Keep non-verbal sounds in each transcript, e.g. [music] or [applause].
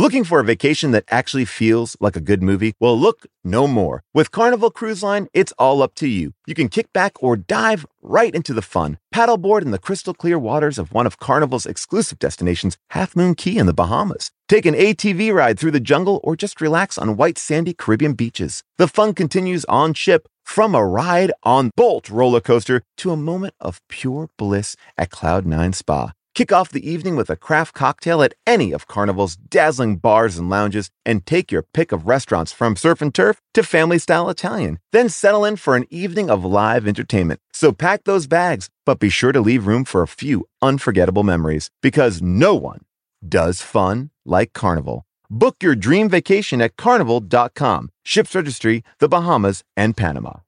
Looking for a vacation that actually feels like a good movie? Well, look no more. With Carnival Cruise Line, it's all up to you. You can kick back or dive right into the fun. Paddleboard in the crystal clear waters of one of Carnival's exclusive destinations, Half Moon Cay in the Bahamas. Take an ATV ride through the jungle or just relax on white sandy Caribbean beaches. The fun continues on ship from a ride on Bolt roller coaster to a moment of pure bliss at Cloud9 Spa. Kick off the evening with a craft cocktail at any of Carnival's dazzling bars and lounges and take your pick of restaurants from surf and turf to family style Italian. Then settle in for an evening of live entertainment. So pack those bags, but be sure to leave room for a few unforgettable memories because no one does fun like Carnival. Book your dream vacation at carnival.com. Ships registry, the Bahamas, and Panama.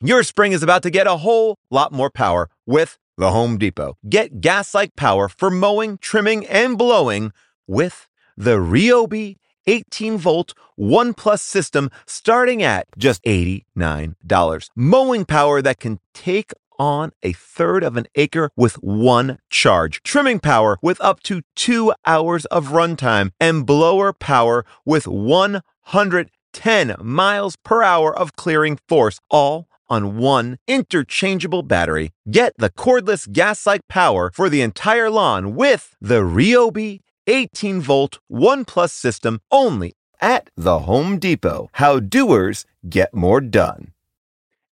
Your spring is about to get a whole lot more power with the Home Depot. Get gas like power for mowing, trimming, and blowing with the Ryobi 18 volt One Plus system starting at just $89. Mowing power that can take on a third of an acre with one charge, trimming power with up to two hours of runtime, and blower power with 110 miles per hour of clearing force, all on one interchangeable battery. Get the cordless gas like power for the entire lawn with the Ryobi 18 volt One Plus system only at the Home Depot. How doers get more done.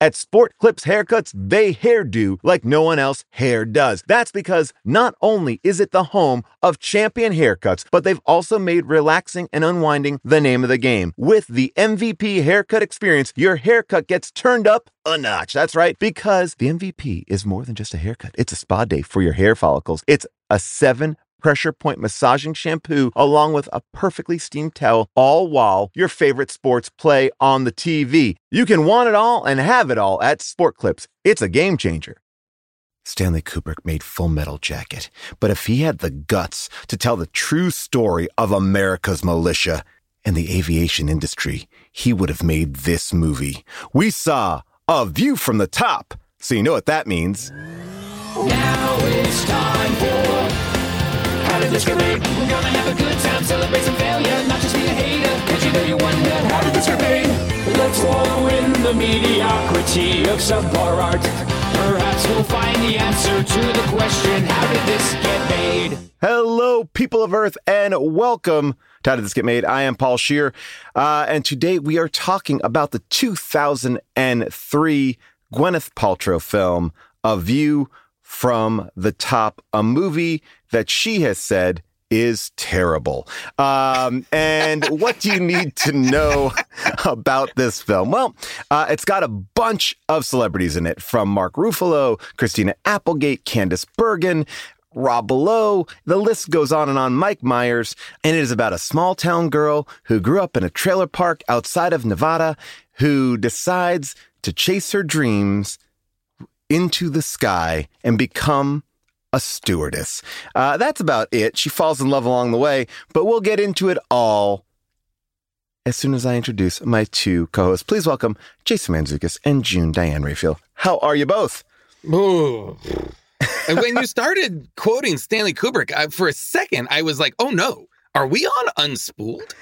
At Sport Clips Haircuts, they hairdo like no one else hair does. That's because not only is it the home of champion haircuts, but they've also made relaxing and unwinding the name of the game. With the MVP haircut experience, your haircut gets turned up a notch. That's right, because the MVP is more than just a haircut. It's a spa day for your hair follicles. It's a seven pressure point massaging shampoo along with a perfectly steamed towel, all while your favorite sports play on the TV. You can want it all and have it all at Sport Clips. It's a game changer. Stanley Kubrick made Full Metal Jacket, but if he had the guts to tell the true story of America's militia and the aviation industry, he would have made this movie. We saw A View from the Top, so you know what that means. Now it's time for how did this get made. We're gonna have a good time, celebrate some failure, not just be a hater. Cause you know you wonder how did this get made. Let's wallow in the mediocrity of subpar art. Perhaps we'll find the answer to the question, how did this get made? Hello, people of Earth, and welcome to How Did This Get Made? I am Paul Scheer, uh, and today we are talking about the 2003 Gwyneth Paltrow film, A View from the Top, a movie that she has said is terrible. Um, and what do you need to know [laughs] about this film? Well, uh, it's got a bunch of celebrities in it, from Mark Ruffalo, Christina Applegate, Candice Bergen, Rob Lowe. The list goes on and on. Mike Myers, and it is about a small town girl who grew up in a trailer park outside of Nevada, who decides to chase her dreams into the sky and become a stewardess. Uh, that's about it. She falls in love along the way, but we'll get into it all as soon as I introduce my two co-hosts. Please welcome Jason Mantzoukas and June Diane Raphael. How are you both? And when you started quoting Stanley Kubrick, I, for a second, I was like, oh no. Are we on Unspooled?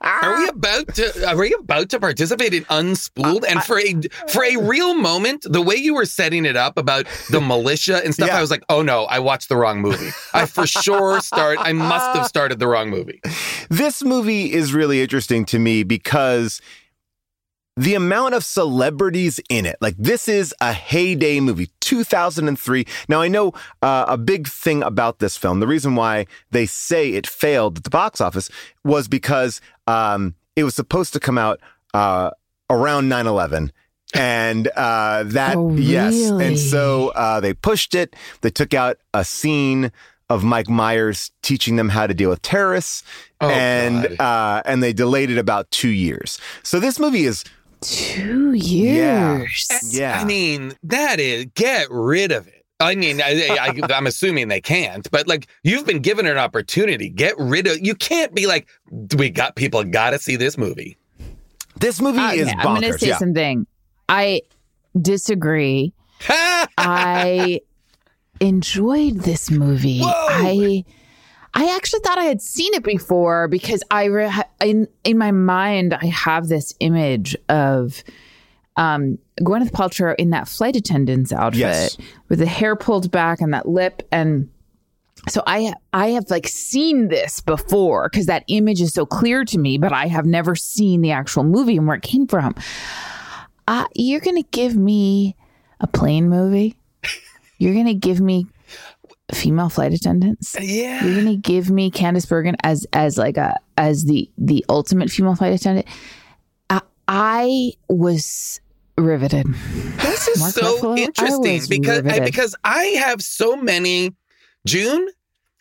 are we about to are we about to participate in Unspooled? Uh, and for a for a real moment, the way you were setting it up about the militia and stuff, Yeah. I was like, oh no, I watched the wrong movie. I for sure start I must have uh, started the wrong movie. This movie is really interesting to me because the amount of celebrities in it, like this is a heyday movie, 2003. Now, I know uh, a big thing about this film, the reason why they say it failed at the box office was because um, it was supposed to come out uh, around 9 11. And uh, that, Oh, yes. And so uh, they pushed it. They took out a scene of Mike Myers teaching them how to deal with terrorists Oh, and uh, and they delayed it about two years. So this movie is Two years. yeah. I mean, that is get rid of it. I mean, I, I, [laughs] I'm assuming they can't, but like you've been given an opportunity. Get rid of. You can't be like, we got people got to see this movie. this movie Uh, is okay, I'm going to say Yeah. something. I disagree. [laughs] I enjoyed this movie. Whoa. I I actually thought I had seen it before because I re- in in my mind I have this image of um, Gwyneth Paltrow in that flight attendant's outfit Yes. with the hair pulled back and that lip and so I I have like seen this before because that image is so clear to me, but I have never seen the actual movie and where it came from. Uh, you're gonna give me a plane movie? You're gonna give me female flight attendants? Yeah. You're gonna give me Candice Bergen as as like a as the the ultimate female flight attendant? I, I was riveted. This is Mark so Ruffalo, interesting was because I, because I have so many June.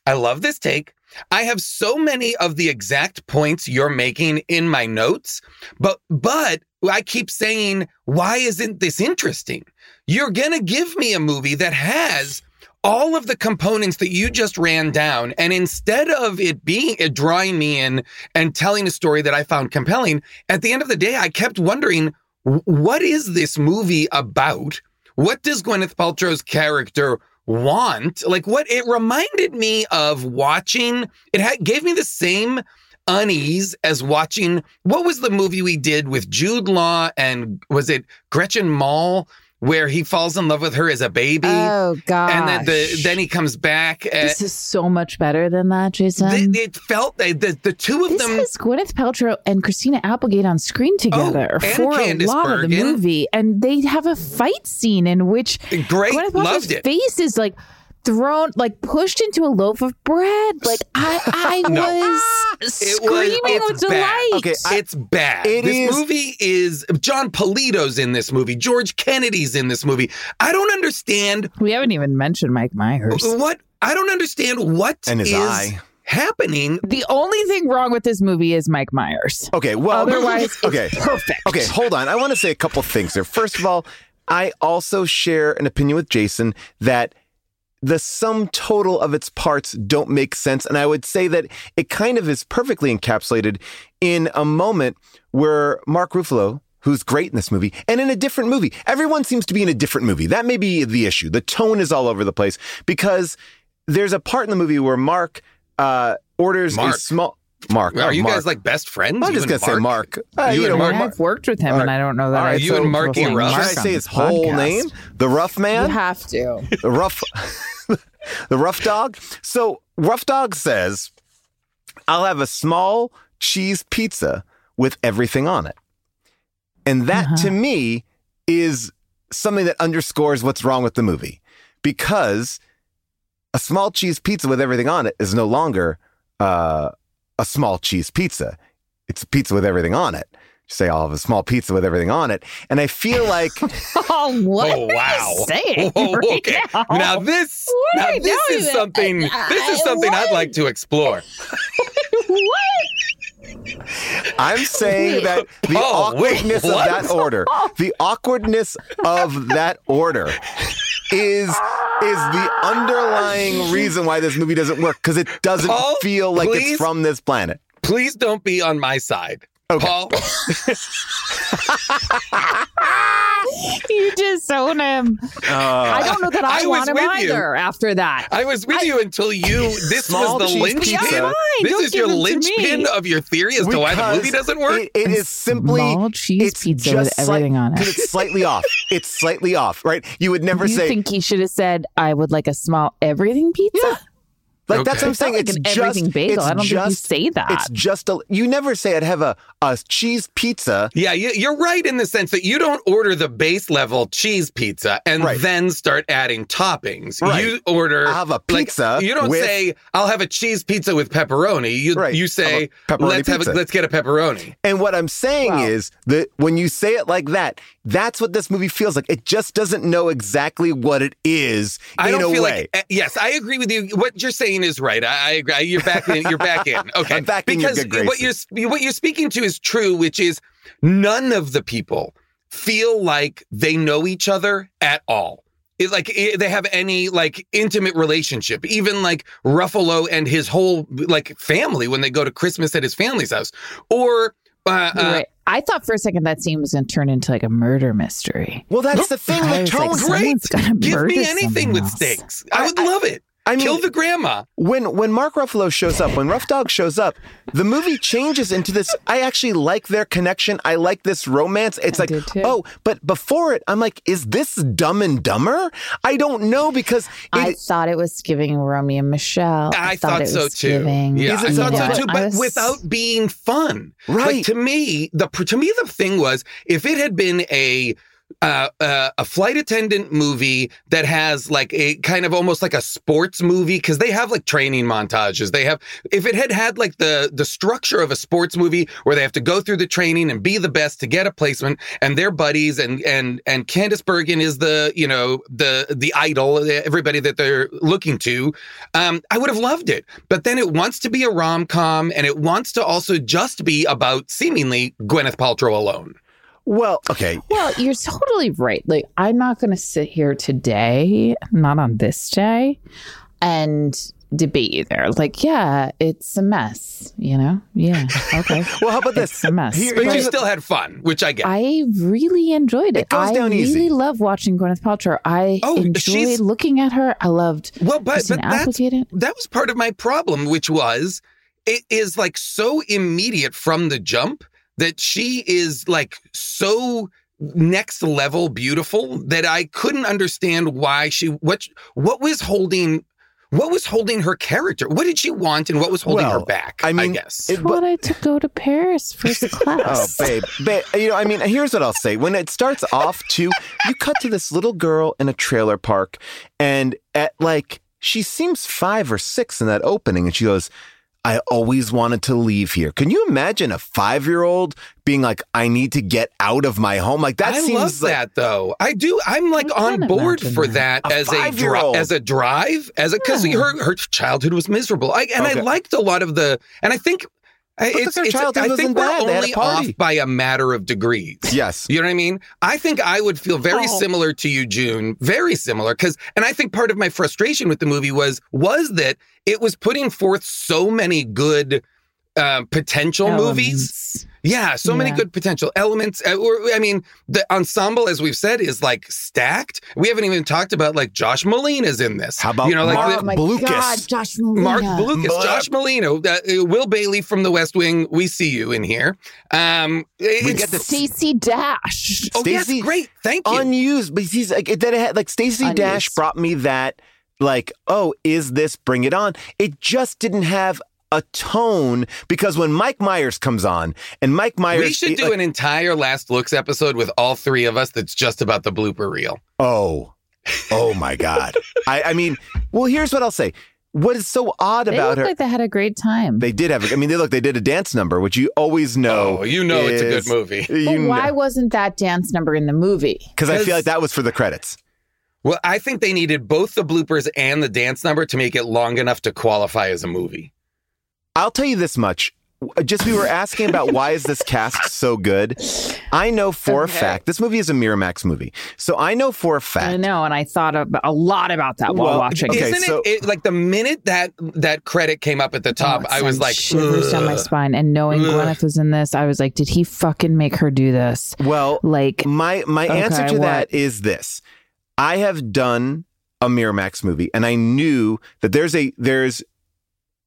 I love this take. I have so many of the exact points you're making in my notes, but but I keep saying, why isn't this interesting? You're gonna give me a movie that has all of the components that you just ran down, and instead of it being it drawing me in and telling a story that I found compelling, at the end of the day, I kept wondering, what is this movie about? What does Gwyneth Paltrow's character want? Like, what it reminded me of watching. It had, gave me the same unease as watching. What was the movie we did with Jude Law and was it Gretchen Mol, where he falls in love with her as a baby, Oh god! and then the then he comes back. And this is so much better than that, Jason. th- it felt that the, the two of this them. has Gwyneth Paltrow and Christina Applegate on screen oh, together Oh, for Candice a lot of the movie, and they have a fight scene in which Great, Gwyneth Paltrow's loved it. face is like thrown, like pushed into a loaf of bread. Like I, I [laughs] No. was [laughs] It was- screaming it's with bad. delight. Okay, I- it's bad. It this is- movie is Jon Polito's in this movie. George Kennedy's in this movie. I don't understand we haven't even mentioned Mike Myers. what I don't understand what And his is eye. happening. The only thing wrong with this movie is Mike Myers. Okay, well, Otherwise, [laughs] okay, it's perfect. okay, hold on. I want to say a couple things there. First of all, I also share an opinion with Jason that the sum total of its parts don't make sense. And I would say that it kind of is perfectly encapsulated in a moment where Mark Ruffalo, who's great in this movie, and in a different movie, everyone seems to be in a different movie. That may be the issue. The tone is all over the place because there's a part in the movie where Mark uh, orders Mark. a small. Mark. Are oh, you Mark. guys like best friends? I'm You just gonna say Mark. Uh, You you and know, Mark- Mark- I've worked with him, All and. I don't know that All I right, you and feel Marky saying Ruff? Should I Mark on say his whole podcast. name? The Rough Man. You have to. the Rough [laughs] The Rough Dog? So Rough Dog says, I'll have a small cheese pizza with everything on it. And that Uh-huh. to me is something that underscores what's wrong with the movie. Because a small cheese pizza with everything on it is no longer uh, a small cheese pizza. It's a pizza with everything on it. You say I'll have a small pizza with everything on it. And I feel like [laughs] Oh, what Oh are wow! you saying? Whoa, [laughs] right okay, now? now this, What now this is doing? something. Uh, This is something I'd like to explore. [laughs] what? I'm saying that the Paul, wait, awkwardness of that order, the awkwardness of that order is is the underlying reason why this movie doesn't work because it doesn't Paul, feel like please? it's from this planet. Please don't be on my side, Okay. Paul. [laughs] You disown him. Uh, I don't know that I, I want him with you. either after that. I was with you until you. This was the cheese linchpin. This don't is your give linchpin of your theory as to why the movie doesn't work. It, it is simply Small cheese it's pizza just with everything slight- on it. 'cause It's slightly off. It's slightly off, right? You would never you say think he should have said, "I would like a small everything pizza"? Like that's what I'm saying. like It's an just everything bagel. It's I don't think you just, say that. It's just a. You never say I'd have a a cheese pizza. Yeah, you, you're right in the sense that you don't order the base level cheese pizza and Right. then start adding toppings. Right. You order I'll have a like, pizza you don't with- say I'll have a cheese pizza with pepperoni. You Right. you say have pepperoni let's have a, let's get a pepperoni. And what I'm saying Wow. is that when you say it like that, that's what this movie feels like. It just doesn't know exactly what it is I in don't a feel way. like yes, I agree with you. What you're saying is right. I, I agree. You're back in. You're back in. [laughs] Okay, I'm back in your because good what you're what you're speaking to is true, which is none of the people feel like they know each other at all. It, like it, they have any like intimate relationship, even like Ruffalo and his whole like family when they go to Christmas at his family's house, or uh, You're uh, right. I thought for a second that scene was going to turn into like a murder mystery. well, that's the thing. I The was like, tone, Give me anything with else. stakes. I would I- love it. I mean- Kill the grandma. when when Mark Ruffalo shows up, when Rough Dog shows up, the movie changes into this. I actually like their connection. I like this romance. It's I like, oh, but before it, I'm like, is this Dumb and Dumber? I don't know because I thought it was giving Romy and Michele. I, thought, it so was too. Giving, yeah, Is it I thought you so too. But was- without being fun, Right. Like to me, the to me the thing was if it had been a uh, uh, a flight attendant movie that has like a kind of almost like a sports movie because they have like training montages. They have if it had had like the the structure of a sports movie where they have to go through the training and be the best to get a placement, and their buddies and and and Candice Bergen is the you know the the idol, everybody that they're looking to. Um, I would have loved it, but then it wants to be a rom com and it wants to also just be about seemingly Gwyneth Paltrow alone. Well, okay, Well, you're totally right. Like, I'm not going to sit here today, not on this day, and debate you there. Like, yeah, it's a mess, you know? Yeah. [laughs] Okay. well, how about this? It's a mess. Here- But you still had fun, which I get. I really enjoyed it. It goes I down really easy. love watching Gwyneth Paltrow. I Oh, enjoyed she's- looking at her. I loved well, but Christina but Applegate. that was part of my problem, which was it is like so immediate from the jump that she is like so next level beautiful that I couldn't understand why she what what was holding what was holding her character. What did she want and what was holding her back? I mean, guess. it- She wanted to go to Paris first [laughs] class. Oh babe, babe, you know, I mean, here's what I'll say. When it starts off, too, you cut to this little girl in a trailer park, and at like, she seems five or six in that opening, and she goes, I always wanted to leave here. Can you imagine a five year old being like, I need to get out of my home? Like, that I seems love like. that though. I do. I'm like on board for that. that, A as a dri- as a drive, as a because Yeah. her her childhood was miserable. I, and Okay. I liked a lot of the, and I think I- But it's, their it's childhood I think we're bad. They had a only off by a matter of degrees. Yes. You know what I mean? I think I would feel very Oh. similar to you, June. Very similar. Cause, and I think part of my frustration with the movie was, was that it was putting forth so many good, uh, potential movies. Yeah, so many good potential elements. Uh, or- I mean, the ensemble, as we've said, is like stacked. We haven't even talked about like Josh Malina's in this. How about you know, like Mark the- Oh Blucas. God, Josh Molina. Marc Blucas, Mark- Josh Malina, uh, uh, Will Bailey from The West Wing. We see you in here. Um, it's, get the- Stacey Dash. oh yes, Stacey- great, thank you. unused, but he's like that. It had like Stacey Unused. Dash brought me that. Like, oh, is this Bring It On? It just didn't have a tone because when Mike Myers comes on, and Mike Myers, we should do like, an entire Last Looks episode with all three of us. That's just about the blooper reel. oh, oh my god. [laughs] I, I mean, well, here's what I'll say. What is so odd They about look her? like they had a great time. they did have. I mean, they look. They did a dance number, which you always know. Oh, you know it's a good is- movie. but You why wasn't that dance number in the movie? Because I feel like that was for the credits. Well, I think they needed both the bloopers and the dance number to make it long enough to qualify as a movie. I'll tell you this much. Just we were asking about why is this cast so good. I know for Okay. a fact this movie is a Miramax movie, so I know for a fact. I know, and I thought about, a lot about that while Well, watching. Okay, it. Isn't so- it, it like the minute that that credit came up at the top, Oh, I was sent like, shivers down my spine. And knowing Ugh. Gwyneth was in this, I was like, did he fucking make her do this? Well, Like, my my Okay, answer to that what? is this: I have done a Miramax movie, and I knew that there's a there's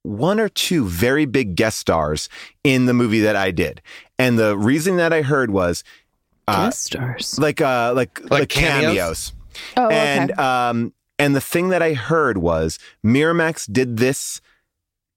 one or two very big guest stars in the movie that I did, and the reason that I heard was uh, guest stars. like uh like like, cameos? cameos. Oh, and okay. um and the thing that I heard was Miramax did this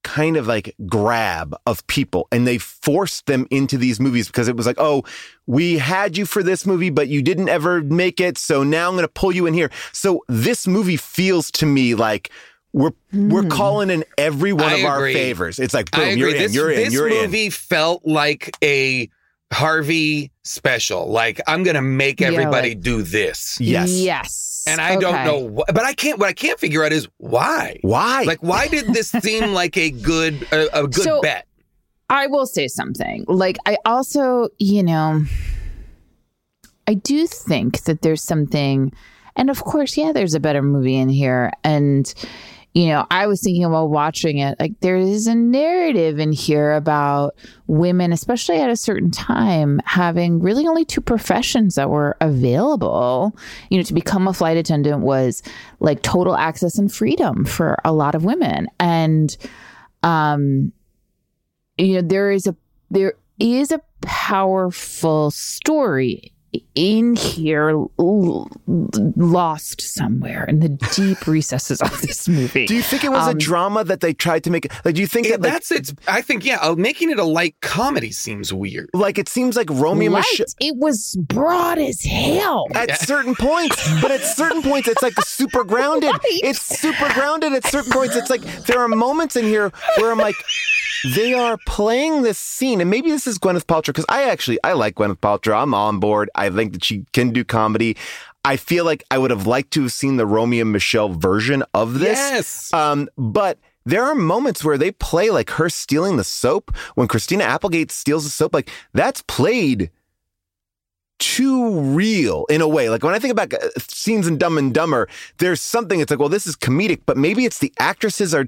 kind of like grab of people and they forced them into these movies because it was like oh we had you for this movie but you didn't ever make it so now I'm going to pull you in here so this movie feels to me like we're we're Hmm. calling in every one I of our favors it's like boom you're in this you're in you're in This movie felt like a Harvey special. Like I'm gonna make Yeah, everybody like- do this, yes Yes. and I don't know. Wh- but I can't. What I can't figure out is why. why Like, why did this seem [laughs] like a good a, a good So- bet? I will say something. Like, I also, you know, I do think that there's something, and of course, yeah, there's a better movie in here. And, you know, I was thinking while watching it, like there is a narrative in here about women, especially at a certain time, having really only two professions that were available. You know, to become a flight attendant was like total access and freedom for a lot of women. And, um, you know, there is a, there is a powerful story in here l- lost somewhere in the deep [laughs] recesses of this movie. Do you think it was a Um, drama that they tried to make? Like, do you think It- that like, that's it's. I think yeah, uh, making it a light comedy seems weird. like it seems like Romy and Light, Michelle it was broad as hell. at certain points, but at certain points it's like super grounded. [laughs] Right. It's super grounded at certain points. It's like there are moments in here where I'm like, they are playing this scene, and maybe this is Gwyneth Paltrow because I actually I like Gwyneth Paltrow. I'm on board. I think that she can do comedy. I feel like I would have liked to have seen the Romy and Michele version of this. Yes. Um, but there are moments where they play like her stealing the soap. When Christina Applegate steals the soap, like that's played too real in a way. Like when I think about uh, scenes in Dumb and Dumber, there's something. It's like, well, this is comedic, but maybe it's the actresses are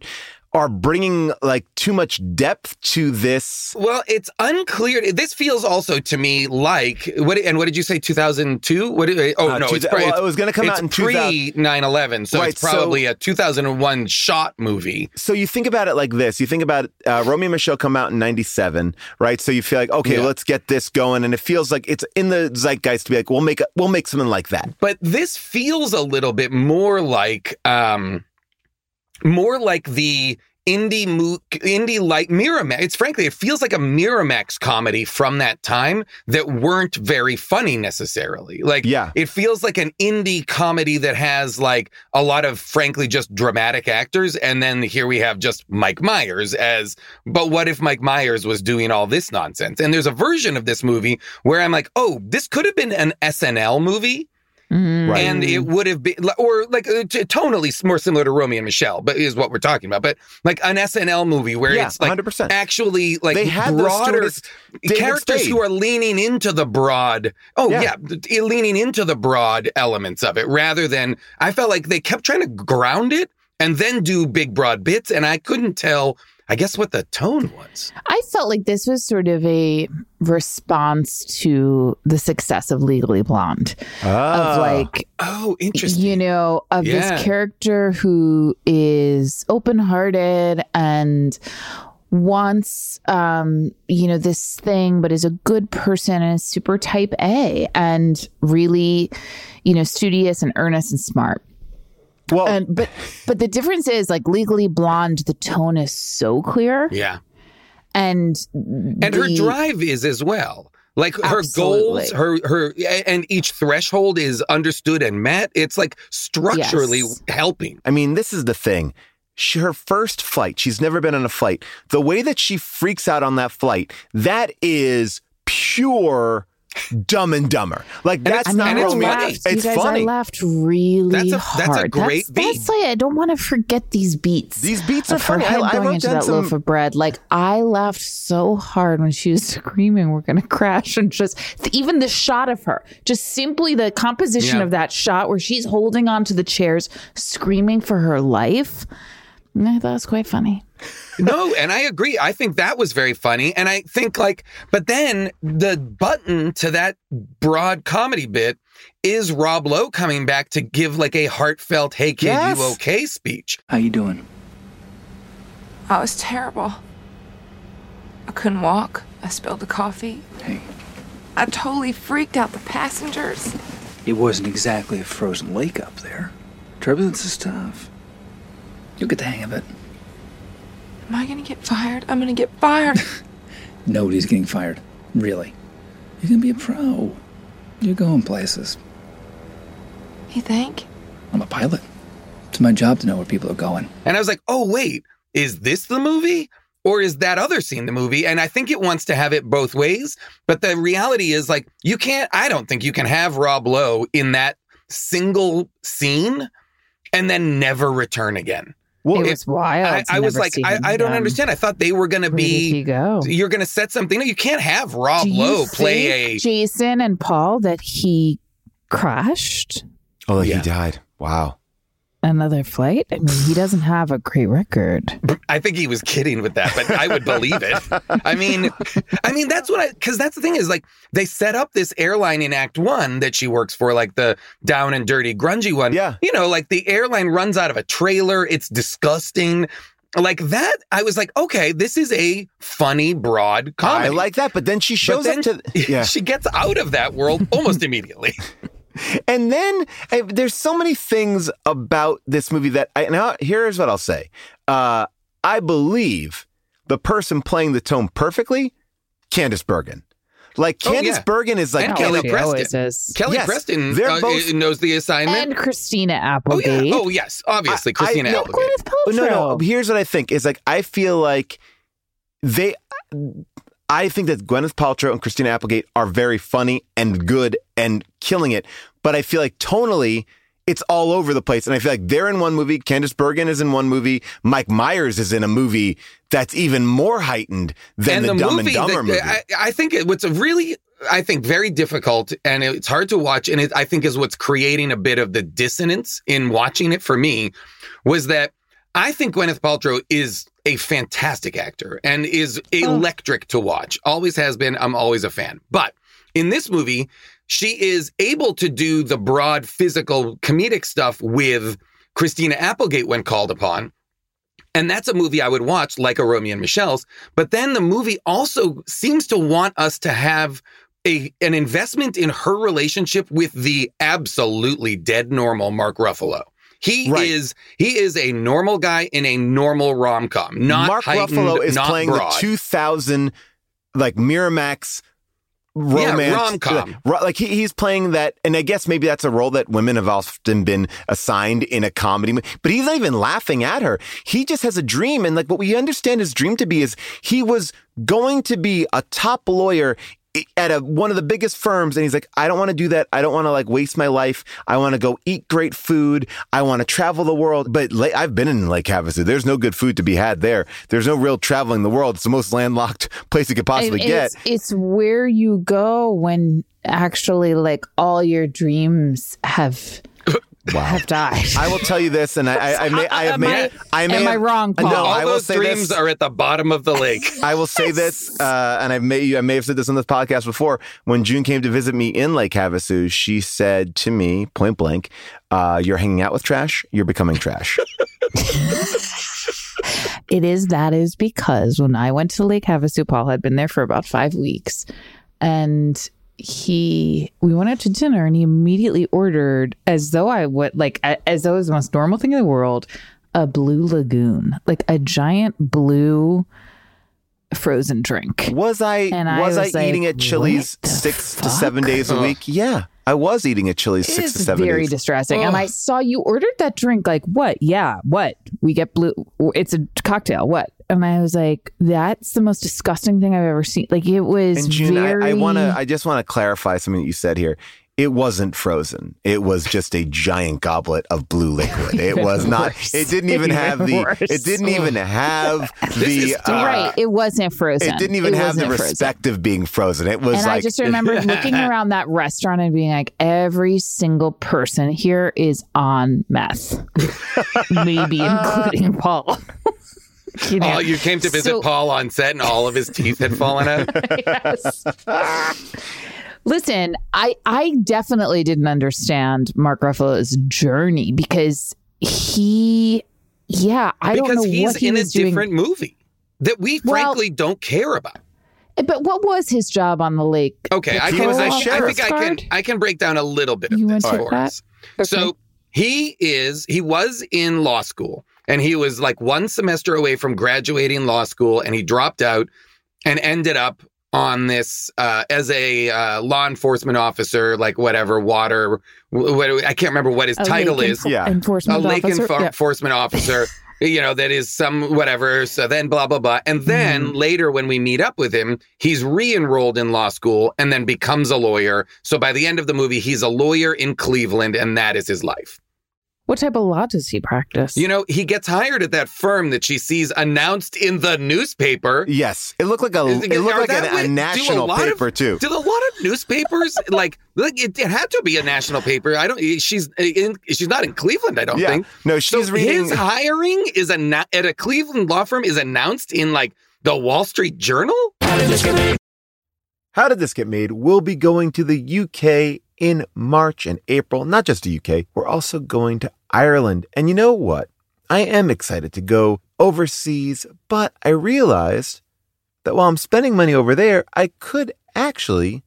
are bringing like too much depth to this. Well, it's unclear. This feels also to me like what? And what did you say? Two thousand two? What? did- Oh Uh, no, two- it's well, it was gonna come it's out in pre 9-11, so Right, it's probably so- a two thousand and one shot movie. So you think about it like this. You think about uh, Romy and Michele come out in '97, right? So you feel like, okay, Yeah. let's get this going, and it feels like it's in the zeitgeist to be like, we'll make a, we'll make something like that. But this feels a little bit more like, um, more like the indie mo- indie light Miramax. It's frankly, it feels like a Miramax comedy from that time that weren't very funny necessarily. Like, Yeah. it feels like an indie comedy that has like a lot of frankly just dramatic actors, and then here we have just Mike Myers as. But what if Mike Myers was doing all this nonsense? And there's a version of this movie where I'm like, oh, this could have been an SNL movie Right. and it would have been or like uh, t- tonally more similar to Romy and Michele, but is what we're talking about. But like an SNL movie where Yeah, it's like 100%. actually like They had broader characters Spade. who are leaning into the broad. Oh Yeah. yeah. leaning into the broad elements of it rather than I felt like they kept trying to ground it and then do big broad bits, and I couldn't tell. I guess what the tone was. I felt like this was sort of a response to the success of Legally Blonde. Ah. Of like, Oh, interesting. you know, of Yeah. this character who is open hearted and wants um you know this thing but is a good person and is super type A and really you know studious and earnest and smart well, and but but the difference is like legally blonde the tone is so clear yeah. and and her drive is as well like her Absolutely. goals her her and each threshold is understood and met it's like structurally Yes. helping I mean, this is the thing. She, her first flight, she's never been on a flight. The way that she freaks out on that flight, that is pure dumb and dumber. Like that's it's- not and it's Romy. funny. laughed, It's you guys, funny. I laughed really That's a- hard. that's a great that's, beat. That's why I don't want to forget these beats. These beats are of her funny. I- head I going into that some- loaf of bread. Like I laughed so hard when she was [laughs] screaming, "We're gonna crash!" And just even the shot of her, just simply the composition Yeah. of that shot where she's holding onto the chairs, screaming for her life. I thought it was quite funny. No and i agree i think that was very funny and i think like but then the button to that broad comedy bit is rob lowe coming back to give like a heartfelt hey kid Yes. you okay speech How you doing? I was terrible. I couldn't walk. I spilled the coffee. Hey, I totally freaked out the passengers. it wasn't exactly a frozen lake up there. Turbulence is tough. You'll get the hang of it. Am I gonna get fired? I'm gonna get fired. [laughs] Nobody's getting fired. Really. You're gonna be a pro. You're going places. you think? I'm a pilot. It's my job to know where people are going. And I was like, oh, wait, is this the movie? Or is that other scene the movie? And I think it wants to have it both ways. But the reality is, like, you can't, I don't think you can have Rob Lowe in that single scene and then never return again. Well, it if- was wild. I, I was like, I, I don't again. understand. I thought they were going to Where did he be, go? you're going to set something. No, you can't have Rob Do you Lowe play think, a. Jason and Paul that he crashed? oh, Yeah. he died. Wow. Another flight? I mean, he doesn't have a great record. I think he was kidding with that, but I would believe it. I mean, I mean that's what I because that's the thing is like they set up this airline in Act One that she works for, like the down and dirty, grungy one. Yeah. you know, like the airline runs out of a trailer. It's disgusting. Like that, I was like, okay, this is a funny, broad comedy. I like that, but then she But shows then up to [laughs] yeah. she gets out of that world almost immediately. [laughs] And then eh, there's so many things about this movie that I now here's what I'll say. Uh, I believe the person playing the tone perfectly, Candice Bergen. Like Oh, Candice yeah. Bergen is like And Oh, Kelly she Preston. Kelly Yes, Preston they're uh, both- knows the assignment. And Christina oh Applegate. yeah. Oh yes. Obviously, I- Christina I- no, Applegate. Gwyneth no, no. Here's what I think is like I feel like they. I think that Gwyneth Paltrow and Christina Applegate are very funny and good and killing it, but I feel like tonally. It's all over the place. And I feel like they're in one movie. Candice Bergen is in one movie. Mike Myers is in a movie that's even more heightened than the, Dumb and Dumber that- movie. I, I think it, what's really, I think very difficult and it's hard to watch. And it, I think is what's creating a bit of the dissonance in watching it for me was that I think Gwyneth Paltrow is a fantastic actor and is oh. electric to watch. Always has been. I'm always a fan. But in this movie, she is able to do the broad physical comedic stuff with Christina Applegate when called upon. And that's a movie I would watch, like a Romy and Michele's. But then the movie also seems to want us to have a an investment in her relationship with the absolutely dead normal Mark Ruffalo. He Right. is he is a normal guy in a normal rom com. Not Mark heightened, Ruffalo is playing broad. the 2000 like Miramax romance rom-com. Ro- like he, he's playing that and I guess maybe that's a role that women have often been assigned in a comedy but he's not even laughing at her he just has a dream and like what we understand his dream to be is he was going to be a top lawyer at a, one of the biggest firms and he's like i don't want to do that. I don't want to like waste my life. I want to go eat great food. I want to travel the world. But La- i've been in lake havasu. There's no good food to be had there. There's no real traveling the world. It's the most landlocked [laughs] place you could possibly get. It's, it's where you go when actually, like, all your dreams have have died. I will tell you this, and I, I, I may, I have made, I- I may am I have- wrong, Paul? No, All I will those say dreams this. are at the bottom of the lake. I will say this, uh, and I may I may have said this on this podcast before. When June came to visit me in Lake Havasu, she said to me point blank, uh, "You're hanging out with trash. You're becoming trash." [laughs] It is that is because when I went to Lake Havasu, Paul had been there for about five weeks, and he we went out to dinner, and he immediately ordered as though I would like as though it was the most normal thing in the world, a blue lagoon, like a giant blue frozen drink. Was I And I was I, like, eating at Chili's what the six to seven days a week? Yeah, I was eating at Chili's six to seven very days. distressing. And I saw you ordered that drink. Like, what? Yeah, what? We get blue. It's a cocktail. What? And I was like, that's the most disgusting thing I've ever seen. Like, it was and June, very. I, I want to. I just want to clarify something that you said here. It wasn't frozen. It was just a giant goblet of blue liquid. It was not. Worse. It didn't even have the. Worse. It didn't even have [laughs] the. uh, right. It wasn't frozen. It didn't even have the wasn't frozen. respect of being frozen. It was And like I just remember [laughs] looking around that restaurant and being like, every single person here is on meth, [laughs] maybe including Paul. You know? Oh, you came to visit So- Paul on set and all of his teeth had fallen out. yes. Listen, I I definitely didn't understand Mark Ruffalo's journey because he, yeah, I don't know he's what he in a doing. different movie that we Well- frankly don't care about. But what was his job on the lake? Okay, I can. was a I, I sheriff. think I can. I can break down a little bit of You this for that? us. So he is. He was in law school, and he was like one semester away from graduating law school, and he dropped out and ended up on this uh, as a uh, law enforcement officer, like whatever water. What, I can't remember what his A title lake is. enfor- Yeah. a enforcement lake officer. enfor- Yeah. enforcement officer, [laughs] you know, that is some whatever. So then blah, blah, blah. And then Mm-hmm. later when we meet up with him, he's re enrolled in law school and then becomes a lawyer. So by the end of the movie, he's a lawyer in Cleveland and that is his life. What type of law does he practice? You know, he gets hired at that firm that she sees announced in the newspaper. Yes, it looked like a it looked are like that an, what- a do a national lot of- paper too. Do a lot of newspapers [laughs] like like it, it had to be a national paper? I don't. She's in. She's not in Cleveland. I don't Yeah. think. No, she's so reading- His hiring is a at a Cleveland law firm is announced in like the Wall Street Journal. How did this get made? We'll be going to the UK in March and April. Not just the UK, we're also going to Ireland. And you know what? I am excited to go overseas, but I realized that while I'm spending money over there, I could actually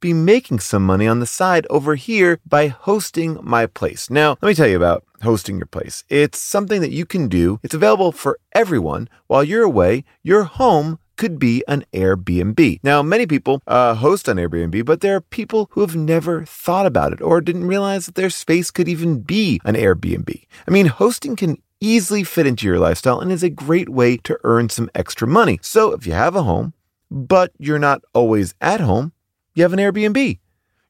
be making some money on the side over here by hosting my place. Now, let me tell you about hosting your place. It's something that you can do. It's available for everyone. While you're away, your home could be an Airbnb. Now, many people uh, host on Airbnb, but there are people who have never thought about it or didn't realize that their space could even be an Airbnb. I mean, hosting can easily fit into your lifestyle and is a great way to earn some extra money. So if you have a home, but you're not always at home, you have an Airbnb.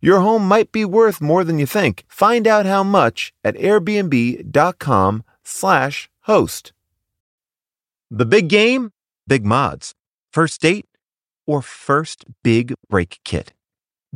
Your home might be worth more than you think. Find out how much at airbnb.com slash host. The big game, big mods. First date or first big break kit.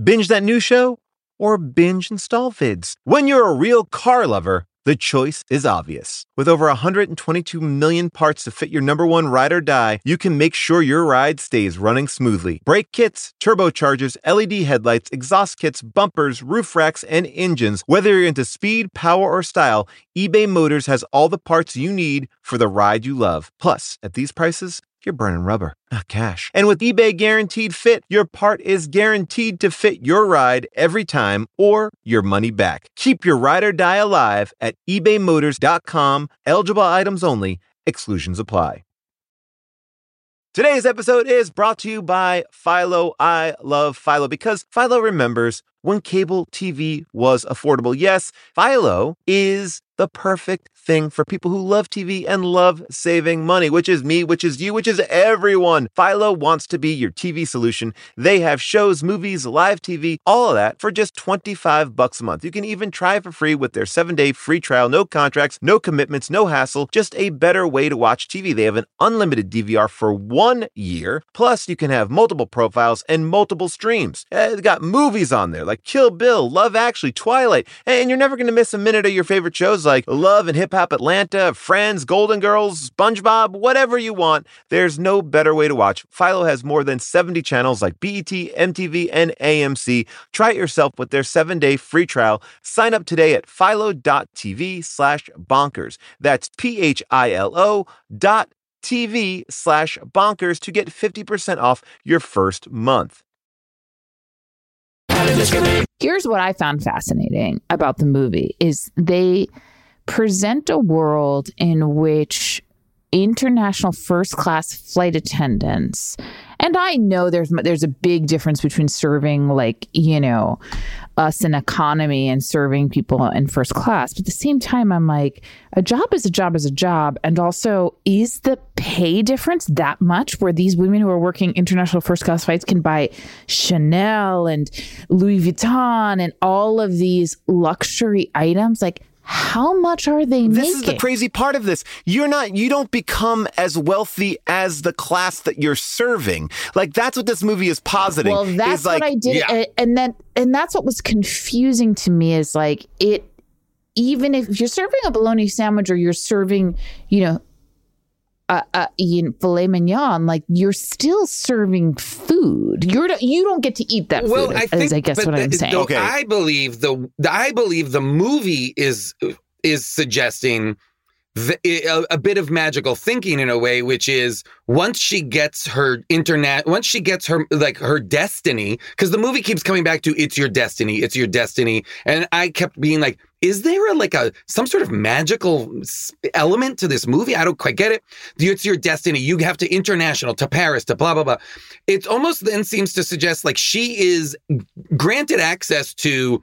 Binge that new show or binge install vids. When you're a real car lover, the choice is obvious. With over 122 million parts to fit your number one ride or die, you can make sure your ride stays running smoothly. Brake kits, turbochargers, LED headlights, exhaust kits, bumpers, roof racks, and engines. Whether you're into speed, power, or style, eBay Motors has all the parts you need for the ride you love. Plus, at these prices, you're burning rubber, not cash. And with eBay Guaranteed Fit, your part is guaranteed to fit your ride every time or your money back. Keep your ride or die alive at ebaymotors.com. Eligible items only, exclusions apply. Today's episode is brought to you by Philo. I love Philo because Philo remembers when cable TV was affordable. Yes, Philo is the perfect thing for people who love TV and love saving money, which is me, which is you, which is everyone. Philo wants to be your TV solution. They have shows, movies, live TV, all of that for just 25 bucks a month. You can even try for free with their 7-day free trial, no contracts, no commitments, no hassle, just a better way to watch TV. They have an unlimited DVR for 1 year. Plus, you can have multiple profiles and multiple streams. Uh, They've got movies on there like Kill Bill, Love Actually, Twilight, and you're never going to miss a minute of your favorite shows like Love and Hip Hop Atlanta, Friends, Golden Girls, SpongeBob, whatever you want. There's no better way to watch. Philo has more than 70 channels like BET, MTV, and AMC. Try it yourself with their seven-day free trial. Sign up today at philo.tv slash bonkers. That's P-H-I-L-O dot TV slash bonkers to get 50% off your first month. Here's what I found fascinating about the movie is they present a world in which international first class flight attendants and I know there's there's a big difference between serving like you know us in economy and serving people in first class. But at the same time I'm like a job is a job is a job. And also is the pay difference that much where these women who are working international first class flights can buy Chanel and Louis Vuitton and all of these luxury items? Like how much are they making? This making is the crazy part of this. You're not, you don't become as wealthy as the class that you're serving. Like that's what this movie is positing. Well, that's like, what I did, yeah. and then and that's what was confusing to me is like it. Even if you're serving a bologna sandwich or you're serving, you know, a, a you know, filet mignon, like you're still serving food. You're you don't get to eat that well, food. I as think, I guess but what I'm saying. Okay. I believe the I believe the movie is is suggesting the, eh, a, a bit of magical thinking in a way, which is once she gets her internet, once she gets her like her destiny, because the movie keeps coming back to it's your destiny, it's your destiny, and I kept being like, is there a, like a some sort of magical element to this movie? I don't quite get it. It's your destiny. You have to international to Paris to blah blah blah. It almost then seems to suggest like she is granted access to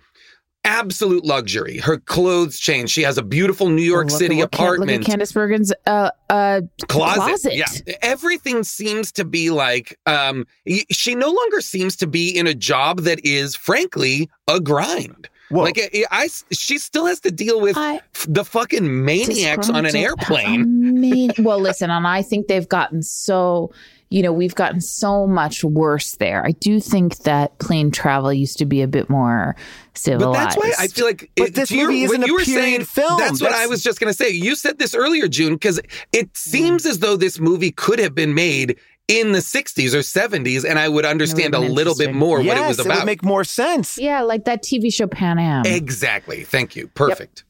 absolute luxury. Her clothes change. She has a beautiful New York at City Can- apartment Look at Candice Bergen's uh, uh, closet. closet. Yeah. Everything seems to be like um she no longer seems to be in a job that is frankly a grind. Whoa. Like I, I- she still has to deal with I- the fucking maniacs on an airplane. [laughs] Well, listen, and I think they've gotten so, you know, we've gotten so much worse there. I do think that plane travel used to be a bit more civilized. But that's why I feel like But it- this to your- movie what isn't a you were period saying, film. That's what I was just going to say. You said this earlier, June, because it mm. seems as though this movie could have been made in the 60s or 70s, and I would understand a little bit more yes, what it was it about. would make more sense. yeah, like that TV show Pan Am. exactly. Thank you. Perfect.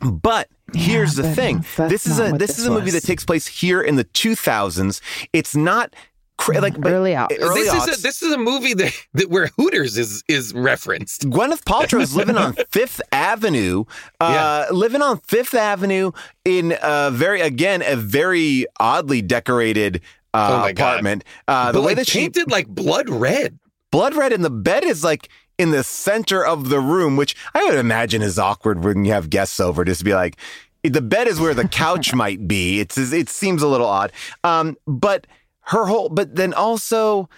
But here's the thing: this is a this this is a movie was. that takes place here in the 2000s. It's not cra- like but- Early out. Early this aughts. is a, this is a movie that, that where Hooters is is referenced. Gwyneth Paltrow is living on [laughs] Fifth Avenue, uh, living on Fifth Avenue in a very, again, a very oddly decorated uh, Oh apartment. Uh, the way like that she painted like blood red. blood red, and the bed is like in the center of the room, which I would imagine is awkward when you have guests over. Just to be like, the bed is where the couch [laughs] might be. It's it seems a little odd. Um, but her whole, but then also.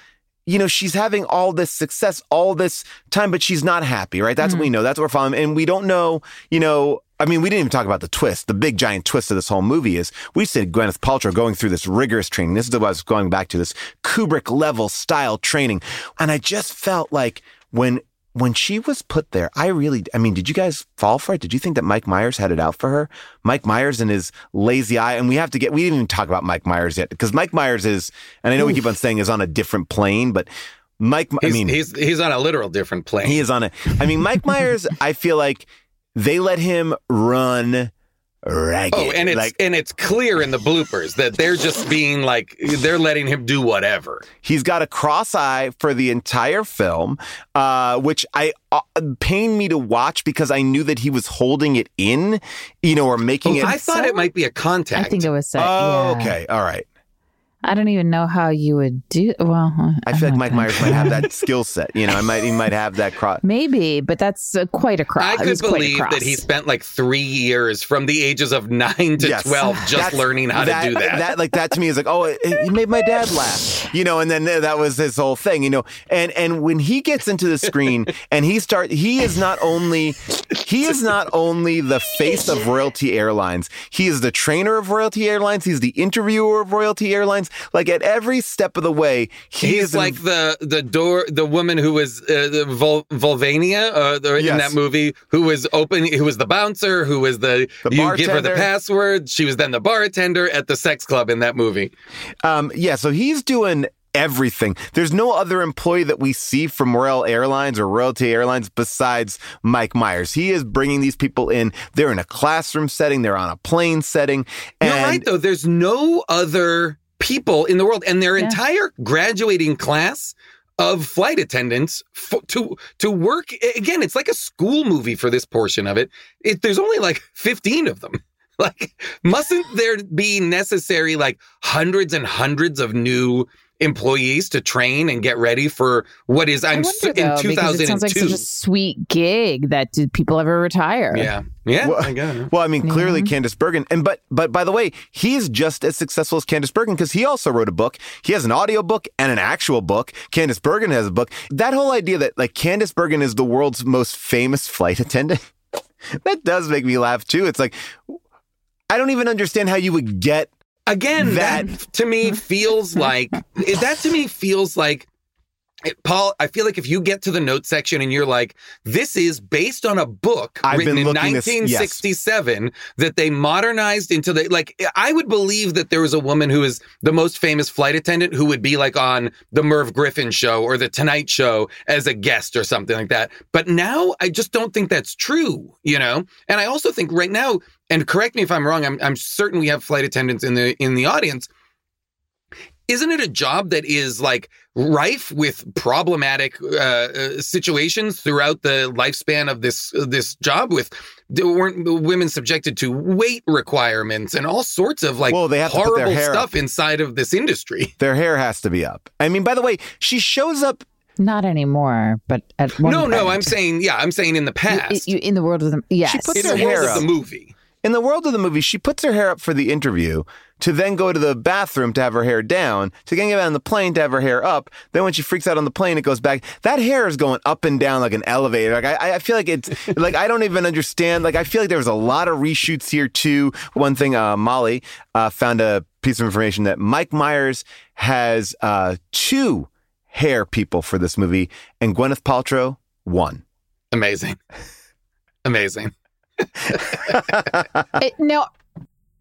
You know, she's having all this success, all this time, but she's not happy, right? That's what we know. That's what we're following. And we don't know, you know, I mean, we didn't even talk about the twist. The big giant twist of this whole movie is we said Gwyneth Paltrow going through this rigorous training. This is what I was going back to this Kubrick level style training. And I just felt like when when she was put there, I really, I mean, did you guys fall for it? Did you think that Mike Myers had it out for her? Mike Myers and his lazy eye. And we have to get, we didn't even talk about Mike Myers yet because Mike Myers is, and I know we keep on saying is on a different plane, but Mike, I mean, he's he's on a literal different plane. he is on a. I mean, Mike Myers. I feel like they let him run ragged. Oh, and it's like and it's clear in the bloopers that they're just being like they're letting him do whatever. he's got a cross eye for the entire film, uh, which I uh, pained me to watch because I knew that he was holding it in, you know, or making it. Oh, I thought it might be a contact. I think it was set. oh, yeah. okay, all right. I don't even know how you would do. Well, I feel like Mike Myers might have that [laughs] skill set. You know, I might he might have that cross. Maybe, but that's uh, quite a cross. I could was believe cross. that he spent like three years from the ages of nine to Yes. twelve just That's- learning how to do that. like that to me is like, oh, it, it made my dad laugh, you know. And then that was his whole thing, you know. And and when he gets into the screen [laughs] and he start, he is not only he is not only the face of Royalty Airlines. He is the trainer of Royalty Airlines. He's the interviewer of Royalty Airlines. Like at every step of the way, he He's in- like the the door the woman who was uh, the uh, the, in Yes. that movie who was open who was the bouncer who was the, The you give her the password she was then the bartender at the sex club in that movie. Um, yeah, so he's doing everything. There's no other employee that we see from Royal Airlines or Royalty Airlines besides Mike Myers. He is bringing these people in. They're in a classroom setting. They're on a plane setting. And You're right though. There's no other people in the world, and their Yeah. entire graduating class of flight attendants f- to to work again. It's like a school movie for this portion of it. it there's only like 15 of them. [laughs] Like, mustn't there be necessary like hundreds and hundreds of new employees to train and get ready for what is I I'm wonder, s- in though, because it sounds like such a sweet gig that did people ever retire? yeah, yeah. Well- I got. Well, I mean, clearly. Candice Bergen. And but but by the way, he's just as successful as Candice Bergen because he also wrote a book. He has an audio book and an actual book. Candice Bergen has a book. That whole idea that like Candice Bergen is the world's most famous flight attendant, [laughs] that does make me laugh too. It's like I don't even understand how you would get again that, That- to me [laughs] feels like that to me feels like Paul, I feel like if you get to the note section and you're like, this is based on a book I've written in looking this- yes. 1967 that they modernized into the, like, I would believe that there was a woman who is the most famous flight attendant who would be like on the Merv Griffin show or the Tonight Show as a guest or something like that. But now I just don't think that's true, you know? And I also think right now, and correct me if I'm wrong, I'm, I'm certain we have flight attendants in the, in the audience isn't it a job that is like rife with problematic uh, uh, situations throughout the lifespan of this uh, this job with weren't women subjected to weight requirements and all sorts of like Well, they have to their horrible stuff up. inside of this industry [laughs] their hair has to be up. I mean, by the way, she shows up Not anymore, but at one no no i'm saying yeah i'm saying in the past you, in the world of the yes. puts in her the world hair of the movie in the world of the movie, she puts her hair up for the interview to then go to the bathroom to have her hair down, to then get on the plane to have her hair up. Then when she freaks out on the plane, it goes back. That hair is going up and down like an elevator. Like I, I feel like it's [laughs] like I don't even understand. Like I feel like there was a lot of reshoots here too. One thing, uh, Molly uh, found a piece of information that Mike Myers has uh, two hair people for this movie, and Gwyneth Paltrow one. Amazing. Amazing. It, now,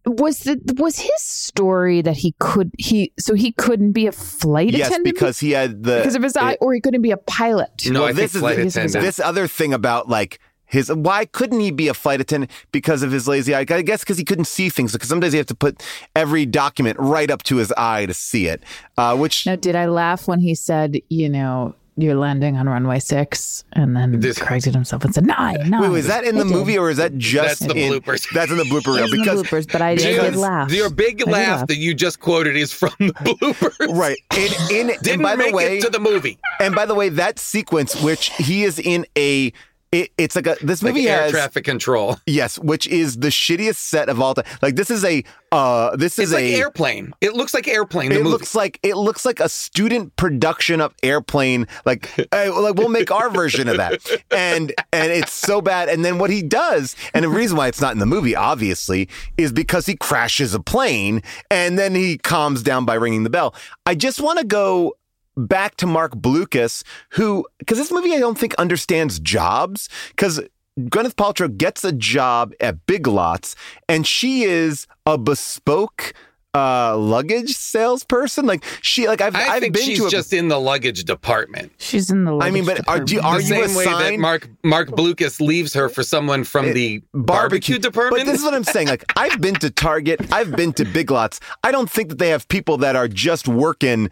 was it was his story that he could he so he couldn't be a flight yes, attendant because he had the because of his eye, or he couldn't be a pilot? No, Well, I think this is flight the- attendant. this other thing about like his why couldn't he be a flight attendant because of his lazy eye? I guess because he couldn't see things. Because sometimes you have to put every document right up to his eye to see it. Uh, which Now, did I laugh when he said, you know, you're landing on runway six, and then This- corrected himself and said nine, nine. wait, was that in the I did. movie or is that just That's the in- bloopers. That's in the blooper reel That was in the because bloopers, but I did, I did laugh. Your big laugh, laugh. that you just quoted is from the bloopers. right in in Didn't and by make the way it to the movie. and by the way that sequence which he is in a it, it's like a this Like movie air has traffic control. yes which is the shittiest set of all time like this is a uh this It's is like a airplane. It looks like airplane. The it movie. looks like it looks like a student production of airplane like [laughs] hey, like we'll make our version of that and and it's so bad and then what he does and the reason why it's not in the movie obviously is because he crashes a plane and then he calms down by ringing the bell i just want to go back to mark blucas who because this movie i don't think understands jobs because Gwyneth Paltrow gets a job at Big Lots, and she is a bespoke uh luggage salesperson like she like i've I have think been she's to a just in the luggage department. She's in the. I mean, luggage but are, do, are the you same way that Mark Mark Blucas leaves her for someone from the barbecue, department. But this is what I'm saying. Like, I've been to Target, I've been to Big Lots. I don't think that they have people that are just working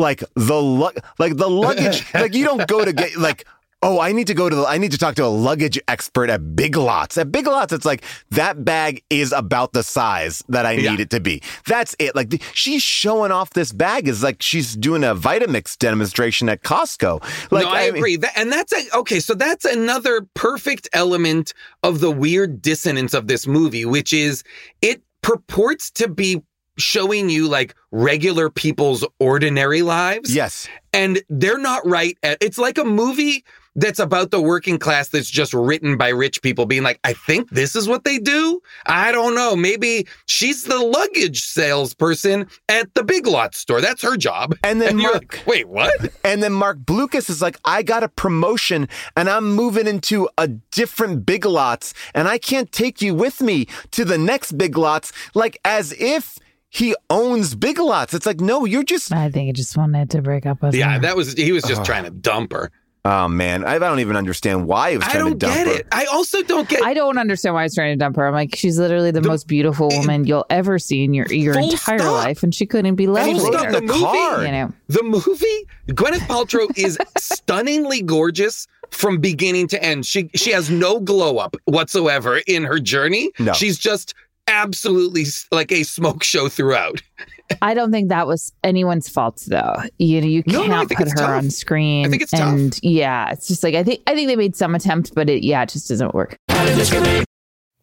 like the lu- like the luggage. [laughs] like, you don't go to get like. Oh, I need to go to the, I need to talk to a luggage expert at Big Lots. At Big Lots, it's like that bag is about the size that I Yeah. need it to be. That's it. Like the, she's showing off this bag is like she's doing a Vitamix demonstration at Costco. Like no, I, mean- agree. That, and that's a, okay. So that's another perfect element of the weird dissonance of this movie, which is it purports to be showing you like regular people's ordinary lives. Yes. And they're not right. At, it's like a movie that's about the working class that's just written by rich people being like, I think this is what they do. I don't know. Maybe she's the luggage salesperson at the Big Lots store. That's her job. And then [laughs] you're Mark- like, wait, what? And then Mark Blucas is like, I got a promotion and I'm moving into a different Big Lots and I can't take you with me to the next Big Lots, like as if he owns Big Lots. It's like, no, you're just, I think he just wanted to break up with Yeah, her. that was, he was just trying to dump her. oh man, I don't even understand why he was I trying don't dump get her. it. I also don't get I don't understand why he's trying to dump her. I'm like, she's literally the, The- most beautiful woman you'll ever see in your your Full entire stop. life, and she couldn't be left Full stop. The the movie. You know, the movie, Gwyneth Paltrow is [laughs] stunningly gorgeous from beginning to end. She she has no glow up whatsoever in her journey. No. She's just absolutely like a smoke show throughout. [laughs] I don't think that was anyone's fault though. You know, you No, no, can't think put her tough. on screen. I think it's tough. and yeah, it's just like I think I think they made some attempt, but it yeah, it just doesn't work.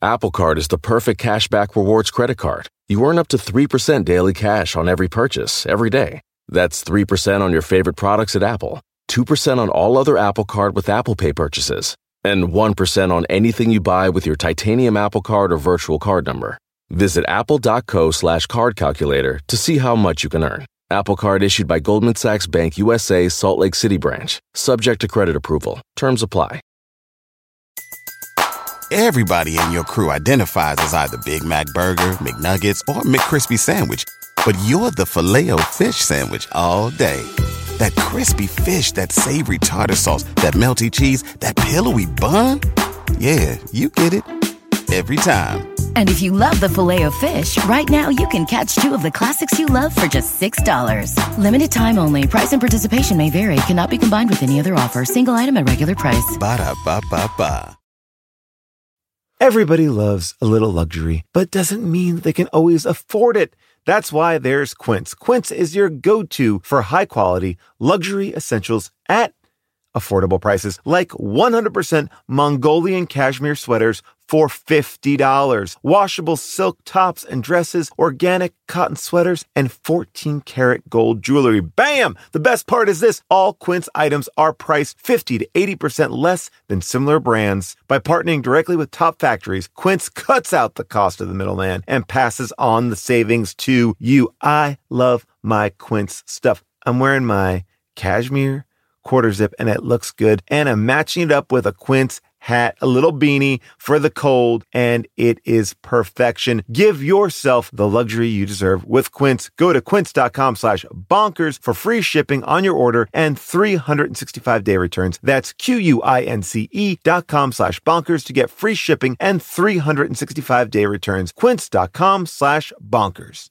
Apple Card is the perfect cashback rewards credit card. You earn up to 3% daily cash on every purchase every day. That's 3% on your favorite products at Apple, 2% on all other Apple Card with Apple Pay purchases, and 1% on anything you buy with your titanium Apple Card or virtual card number. Visit apple.co slash card calculator to see how much you can earn. Apple Card issued by Goldman Sachs Bank USA Salt Lake City branch, subject to credit approval. Terms apply. Everybody in your crew identifies as either Big Mac Burger, McNuggets, or McCrispy Sandwich. But you're the filet fish Sandwich all day. That crispy fish, that savory tartar sauce, that melty cheese, that pillowy bun. Yeah, you get it. Every time. And if you love the filet of fish, right now you can catch two of the classics you love for just $6. Limited time only. Price and participation may vary. Cannot be combined with any other offer. Single item at regular price. Ba-da-ba-ba-ba. Everybody loves a little luxury, but doesn't mean they can always afford it. That's why there's Quince. Quince is your go to for high quality luxury essentials at affordable prices like 100% Mongolian cashmere sweaters for $50. Washable silk tops and dresses, organic cotton sweaters, and 14 karat gold jewelry. Bam! The best part is this all Quince items are priced 50 to 80% less than similar brands. By partnering directly with top factories, Quince cuts out the cost of the middleman and passes on the savings to you. I love my Quince stuff. I'm wearing my cashmere quarter zip and it looks good. And I'm matching it up with a Quince hat, a little beanie for the cold, and it is perfection. Give yourself the luxury you deserve with Quince. Go to quince.com slash bonkers for free shipping on your order and 365 day returns. That's Q-U-I-N-C-E dot com slash bonkers to get free shipping and 365 day returns. Quince.com slash bonkers.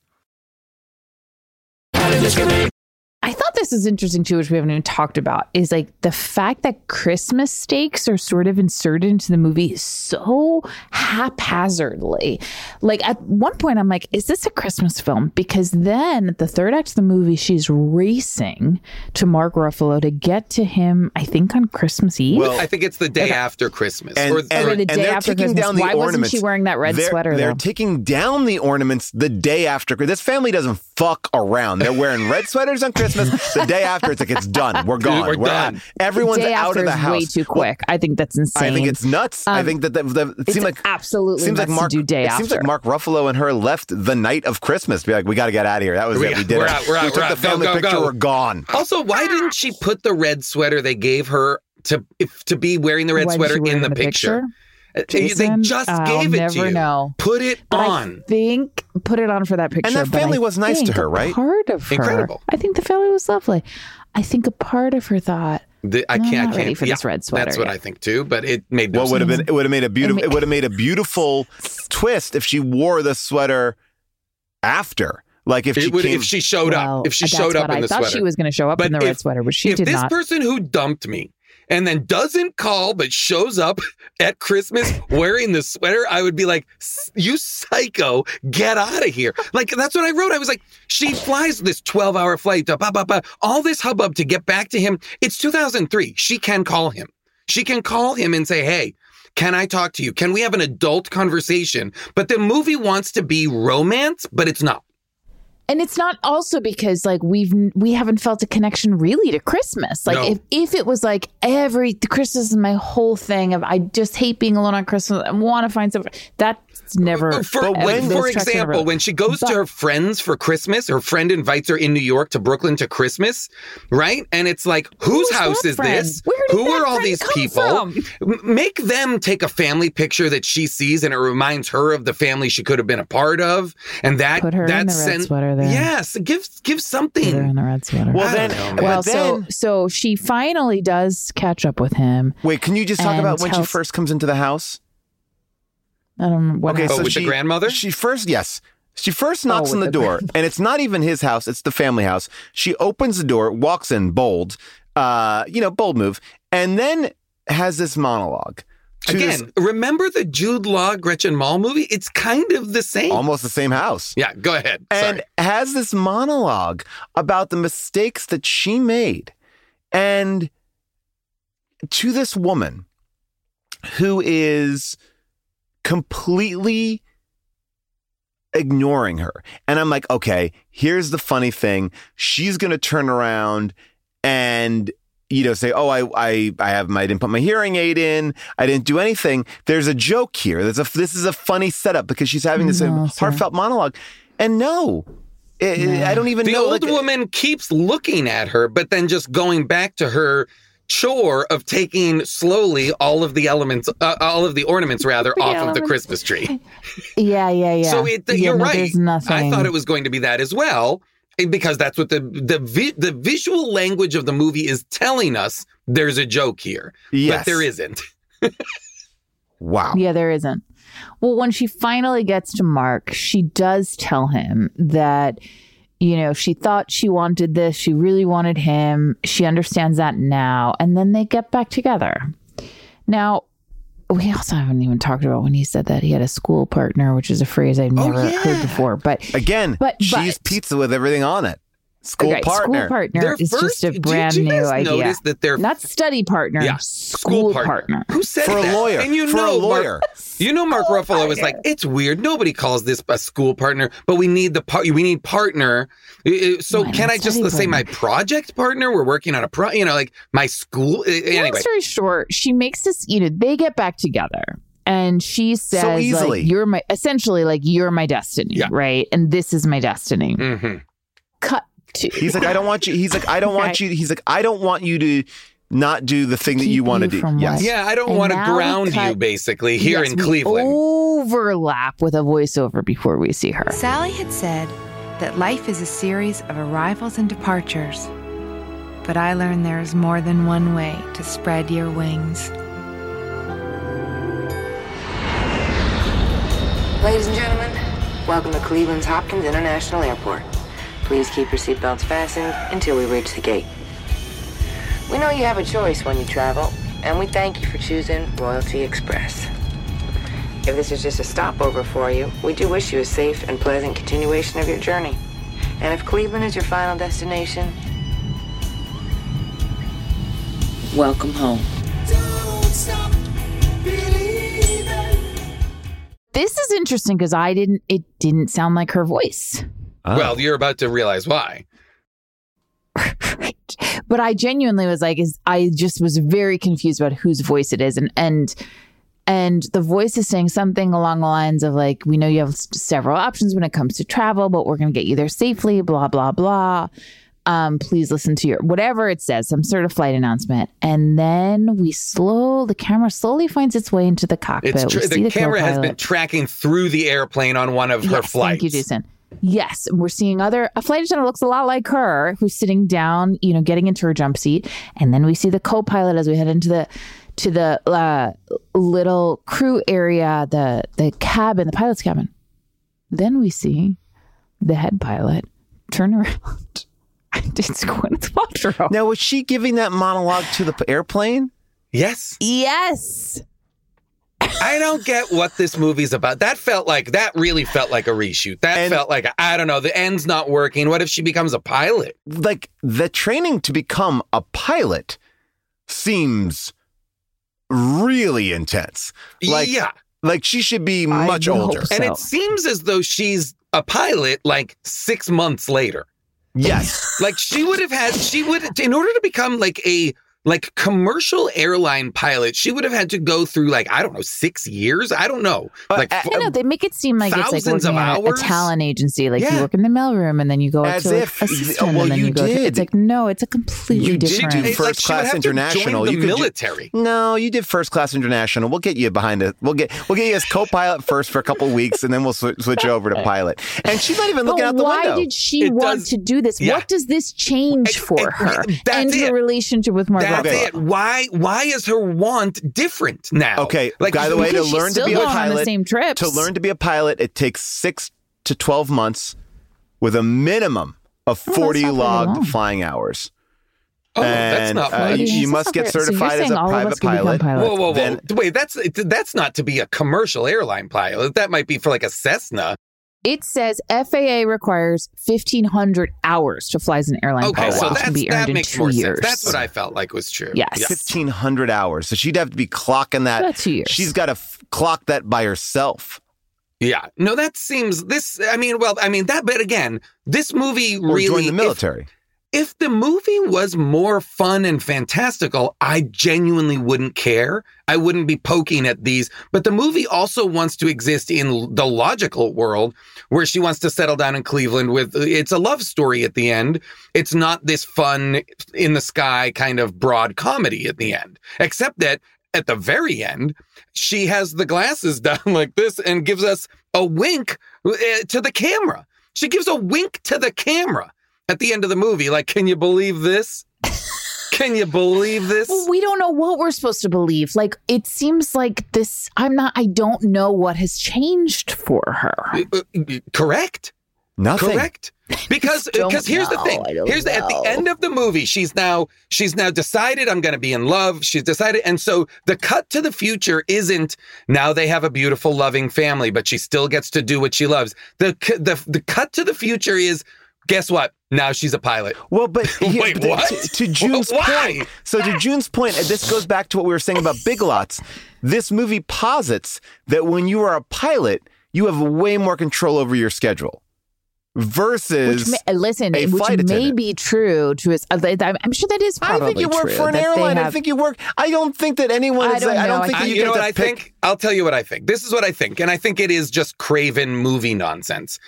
I thought this is interesting too, which we haven't even talked about, is like the fact that Christmas stakes are sort of inserted into the movie so haphazardly. Like at one point, I'm like, is this a Christmas film? Because then at the third act of the movie, she's racing to Mark Ruffalo to get to him, I think on Christmas Eve. Well, I think it's the day after Christmas. And, or, and, Oh, the day they're after taking Christmas. down the Why wasn't she wearing that red they're, sweater, They're though? taking down the ornaments the day after. Christmas. This family doesn't fuck around. They're wearing red sweaters on Christmas. The day after, it's like it's done. [laughs] We're gone. We're done. out. Everyone's day out after of the is house. way too Well, quick. I think that's insane. I think it's nuts. I Um, think that the, the, it it's seems like absolutely seems like nuts to Mark. do day it seems like. Mark Ruffalo and her left the night of Christmas. Be like, we got to get out of here. That was We- it. We did we're it. out, we're out, we we're took out. the Go, family go, picture. go. We're gone. Also, why didn't she put the red sweater they gave her to if to be wearing the red Why sweater she wear in the, picture? Uh, Uh, Jason? They just I'll gave it to you. know. Put it But on. I think put it on for that picture. that but family was nice to her, right? Part of her, Incredible. I think the family was lovely. I think a part of her thought, The- I I'm can't. I can't ready for yeah, this red sweater That's what yet. I think too. But it made no What would have been? It would have made a beautiful. ma- It would have made a beautiful twist if she wore the sweater after. Like if she would, came. if she showed well, up. If she showed up in I the thought sweater. she was going to show up But in the if- red sweater, but she if did this not. person who dumped me and then doesn't call but shows up at Christmas [laughs] wearing the sweater, I would be like, "You psycho, get out of here!" Like that's what I wrote. I was like, "She flies this twelve-hour flight, to, bah, bah, bah, all this hubbub to get back to him. It's 2003. She can call him. She can call him and say, "Hey." Can I talk to you? Can we have an adult conversation? But the movie wants to be romance, but it's not. And it's not also because like we've we haven't felt a connection really to Christmas. Like No. if if it was like every Christmas is my whole thing of I just hate being alone on Christmas. I want to find something that's never. For, But when- for example, never- when she goes But- to her friends for Christmas, her friend invites her in New York to Brooklyn to Christmas, right? And it's like, whose house is friend? this? Who are all these people? from? Make them take a family picture that she sees and it reminds her of the family she could have been a part of. And that Put her in that the red sen- sweater there. Yes, give give Put her something. in the red sweater. well, then, know, well, then, so so she finally does catch up with him. wait. Can you just talk and about when she first comes into the house? I don't know what. Okay, Oh, happened. so with the she, grandmother? She first, yes. She first knocks Oh, on with the, the door, and it's not even his house; it's the family house. She opens the door, walks in bold, uh, you know, bold move, and then has this monologue. to this- Again, remember the Jude Law Gretchen Mol movie? It's kind of the same. almost the same house, Yeah, go ahead. and Sorry. has this monologue about the mistakes that she made, and to this woman who is completely ignoring her. And I'm like, okay, here's the funny thing. She's going to turn around and you know say, "Oh, I I I have my I didn't put my hearing aid in. I didn't do anything." There's a joke here. There's a this is a funny setup because she's having this uh, No, sir. heartfelt monologue. And no, I- I don't even the know old like, woman keeps looking at her, but then just going back to her chore of taking slowly all of the elements, uh, all of the ornaments [laughs] rather, The off of the. Christmas tree. [laughs] yeah, yeah, yeah. So it, Yeah, you're no, right. I thought it was going to be that as well, eh, because that's what the the vi- the visual language of the movie is telling us. There's a joke here, Yes. but there isn't. [laughs] Wow. Yeah, there isn't. Well, when she finally gets to Mark, she does tell him that, you know, she thought she wanted this. She really wanted him. She understands that now. And then they get back together. Now, we also haven't even talked about when he said that he had a school partner, which is a phrase I've Oh, never yeah. heard before. But Again, But- cheese but- pizza with everything on it. School Okay, partner. School partner Their is first- just a did brand you new guys idea. notice that they're- not study partner. Yeah, school, partner. Who said For a lawyer. And you For a know, lawyer. Mark, [laughs] you know, Mark Ruffalo was like, "It's weird. Nobody calls this a school partner, but we need the part. We need partner. So Why can I just study say my project partner? We're working on a pro. You know, like my school. uh, Long Anyway, story short, she makes this. You know, they get back together, and she says, easily. like, "You're my essentially like you're my destiny, Yeah. right? And this is my destiny." hmm Cut to He's like, I don't want you. He's like, I don't want Okay. you. He's like, I don't want you to not do the thing that you want to do. Yes. yeah, I don't want to now we ground you basically here Yes, in Cleveland. Overlap with a voiceover before we see her. Sally had said that life is a series of arrivals and departures. But I learned there is more than one way to spread your wings. Ladies and gentlemen, welcome to Cleveland's Hopkins International Airport. Please keep your seatbelts fastened until we reach the gate. We know you have a choice when you travel, and we thank you for choosing Royalty Express. If this is just a stopover for you, we do wish you a safe and pleasant continuation of your journey. And if Cleveland is your final destination, welcome home. This is interesting because I didn't. It didn't sound like her voice. Oh. Well, you're about to realize why. [laughs] but I genuinely was like, is I just was very confused about whose voice it is, and and and the voice is saying something along the lines of like, we know you have s- several options when it comes to travel, but we're going to get you there safely. Blah blah blah. Um, please listen to your whatever it says, some sort of flight announcement, and then we slow. The camera slowly finds its way into the cockpit. It's tr- see the, camera has been tracking through the airplane on one of her flights. Thank you, Jason. Yes, we're seeing other a flight attendant looks a lot like her, who's sitting down, you know, getting into her jump seat, and then we see the co-pilot as we head into the to the uh, little crew area, the the cabin, the pilot's cabin. Then we see the head pilot turn around. [laughs] it's Gwyneth Paltrow. Now, was she giving that monologue to the airplane? Yes. Yes. I don't get what this movie's about. That felt like that really felt like a reshoot. That And- felt like I don't know. The end's not working. What if she becomes a pilot? Like the training to become a pilot seems really intense. Like, yeah, like she should be much older. hope and it seems as though she's a pilot like six months later. Yes. Like she would have had. She would in order to become like a like commercial airline pilot. She would have had to go through like I don't know six years. I don't know. Uh, Like I I know they make it seem like it's like Thousands working of at a, a hours? talent agency. Like you work in the mailroom and then you go As to like, if- assistant well, and then you you, go. To, did. it's like no, it's a completely different. You did do first like she would class have to join international. The You could do- military. No, you did first class international. We'll get you behind it. We'll get we'll get you as co-pilot first for a couple weeks, and then we'll sw- switch you over to pilot. And she's not even looking but out the why window. Why did she It want does- to do this? Yeah. What does this change It- for it- her that's and her relationship with Mark That's Ruffalo? it. Why? Why is her want different now? Okay, Like by the way, to Because she's learn to still be a going on the pilot, same trips. to learn to be a pilot, it takes six to twelve months, with a minimum of Oh, forty not very long. logged flying hours. Oh, that's not uh, you, you must get very- so certified as a all of us private can pilot. Whoa, whoa, whoa! Then- Wait, that's that's not to be a commercial airline pilot. That might be for like a Cessna. It says FAA requires 1,500 hours to fly as an airline Okay, pilot, so which that's, can be that earned in makes two more years. sense. That's what I felt like was true. Yes. Fifteen hundred hours, so she'd have to be clocking that. About two years. She's got to f- clock that by herself, Yeah. No, that seems this. I mean, well, I mean that. But again, this movie or really. join the military. if the movie was more fun and fantastical, I genuinely wouldn't care. I wouldn't be poking at these. But the movie also wants to exist in the logical world where she wants to settle down in Cleveland with it's a love story at the end. It's not this fun in the sky kind of broad comedy at the end, except that at the very end, she has the glasses [laughs] down like this and gives us a wink uh, to the camera. She gives a wink to the camera at the end of the movie. Like, can you believe this? can you believe this? Well, we don't know what we're supposed to believe. Like, it seems like this. I'm not, I don't know what has changed for her. Uh, uh, Correct. Nothing. Correct. Because [laughs] because here's the thing. Here's the, at the end of the movie, she's now she's now decided I'm going to be in love. She's decided, and so the cut to the future isn't now they have a beautiful, loving family, but she still gets to do what she loves. The the the cut to the future is Guess what? Now she's a pilot. Well, but [laughs] he- Wait, but what? To, to June's [laughs] Why? point, so to June's point, and this goes back to what we were saying about Big Lots. This movie posits that when you are a pilot, you have way more control over your schedule versus. Which may, listen, a which flight may be true to us. Uh, I'm I'm sure that is I think you work for an that they airline. I think you work. I don't think that anyone. I don't like- I don't think I- that you, you get know what to I pick- think? I'll tell you what I think. This is what I think. And I think it is just craven movie nonsense.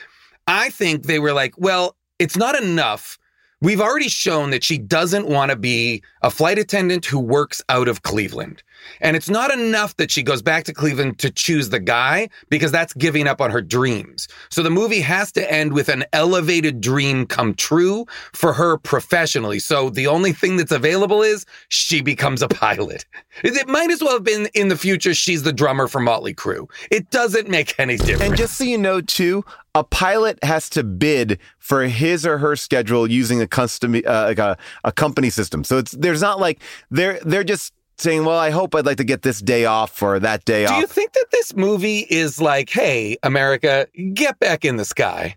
I think they were like, well, it's not enough. We've already shown that she doesn't want to be a flight attendant who works out of Cleveland. And it's not enough that she goes back to Cleveland to choose the guy because that's giving up on her dreams. So the movie has to end with an elevated dream come true for her professionally. So the only thing that's available is she becomes a pilot. It might as well have been in the future she's the drummer for Motley Crue. It doesn't make any difference. And just so you know, too, a pilot has to bid for his or her schedule using a custom, uh, like a, a company system. So it's there's not like they're they're just saying, "Well, I hope I'd like to get this day off or that day Do off." Do you think that this movie is like, hey, America, get back in the sky?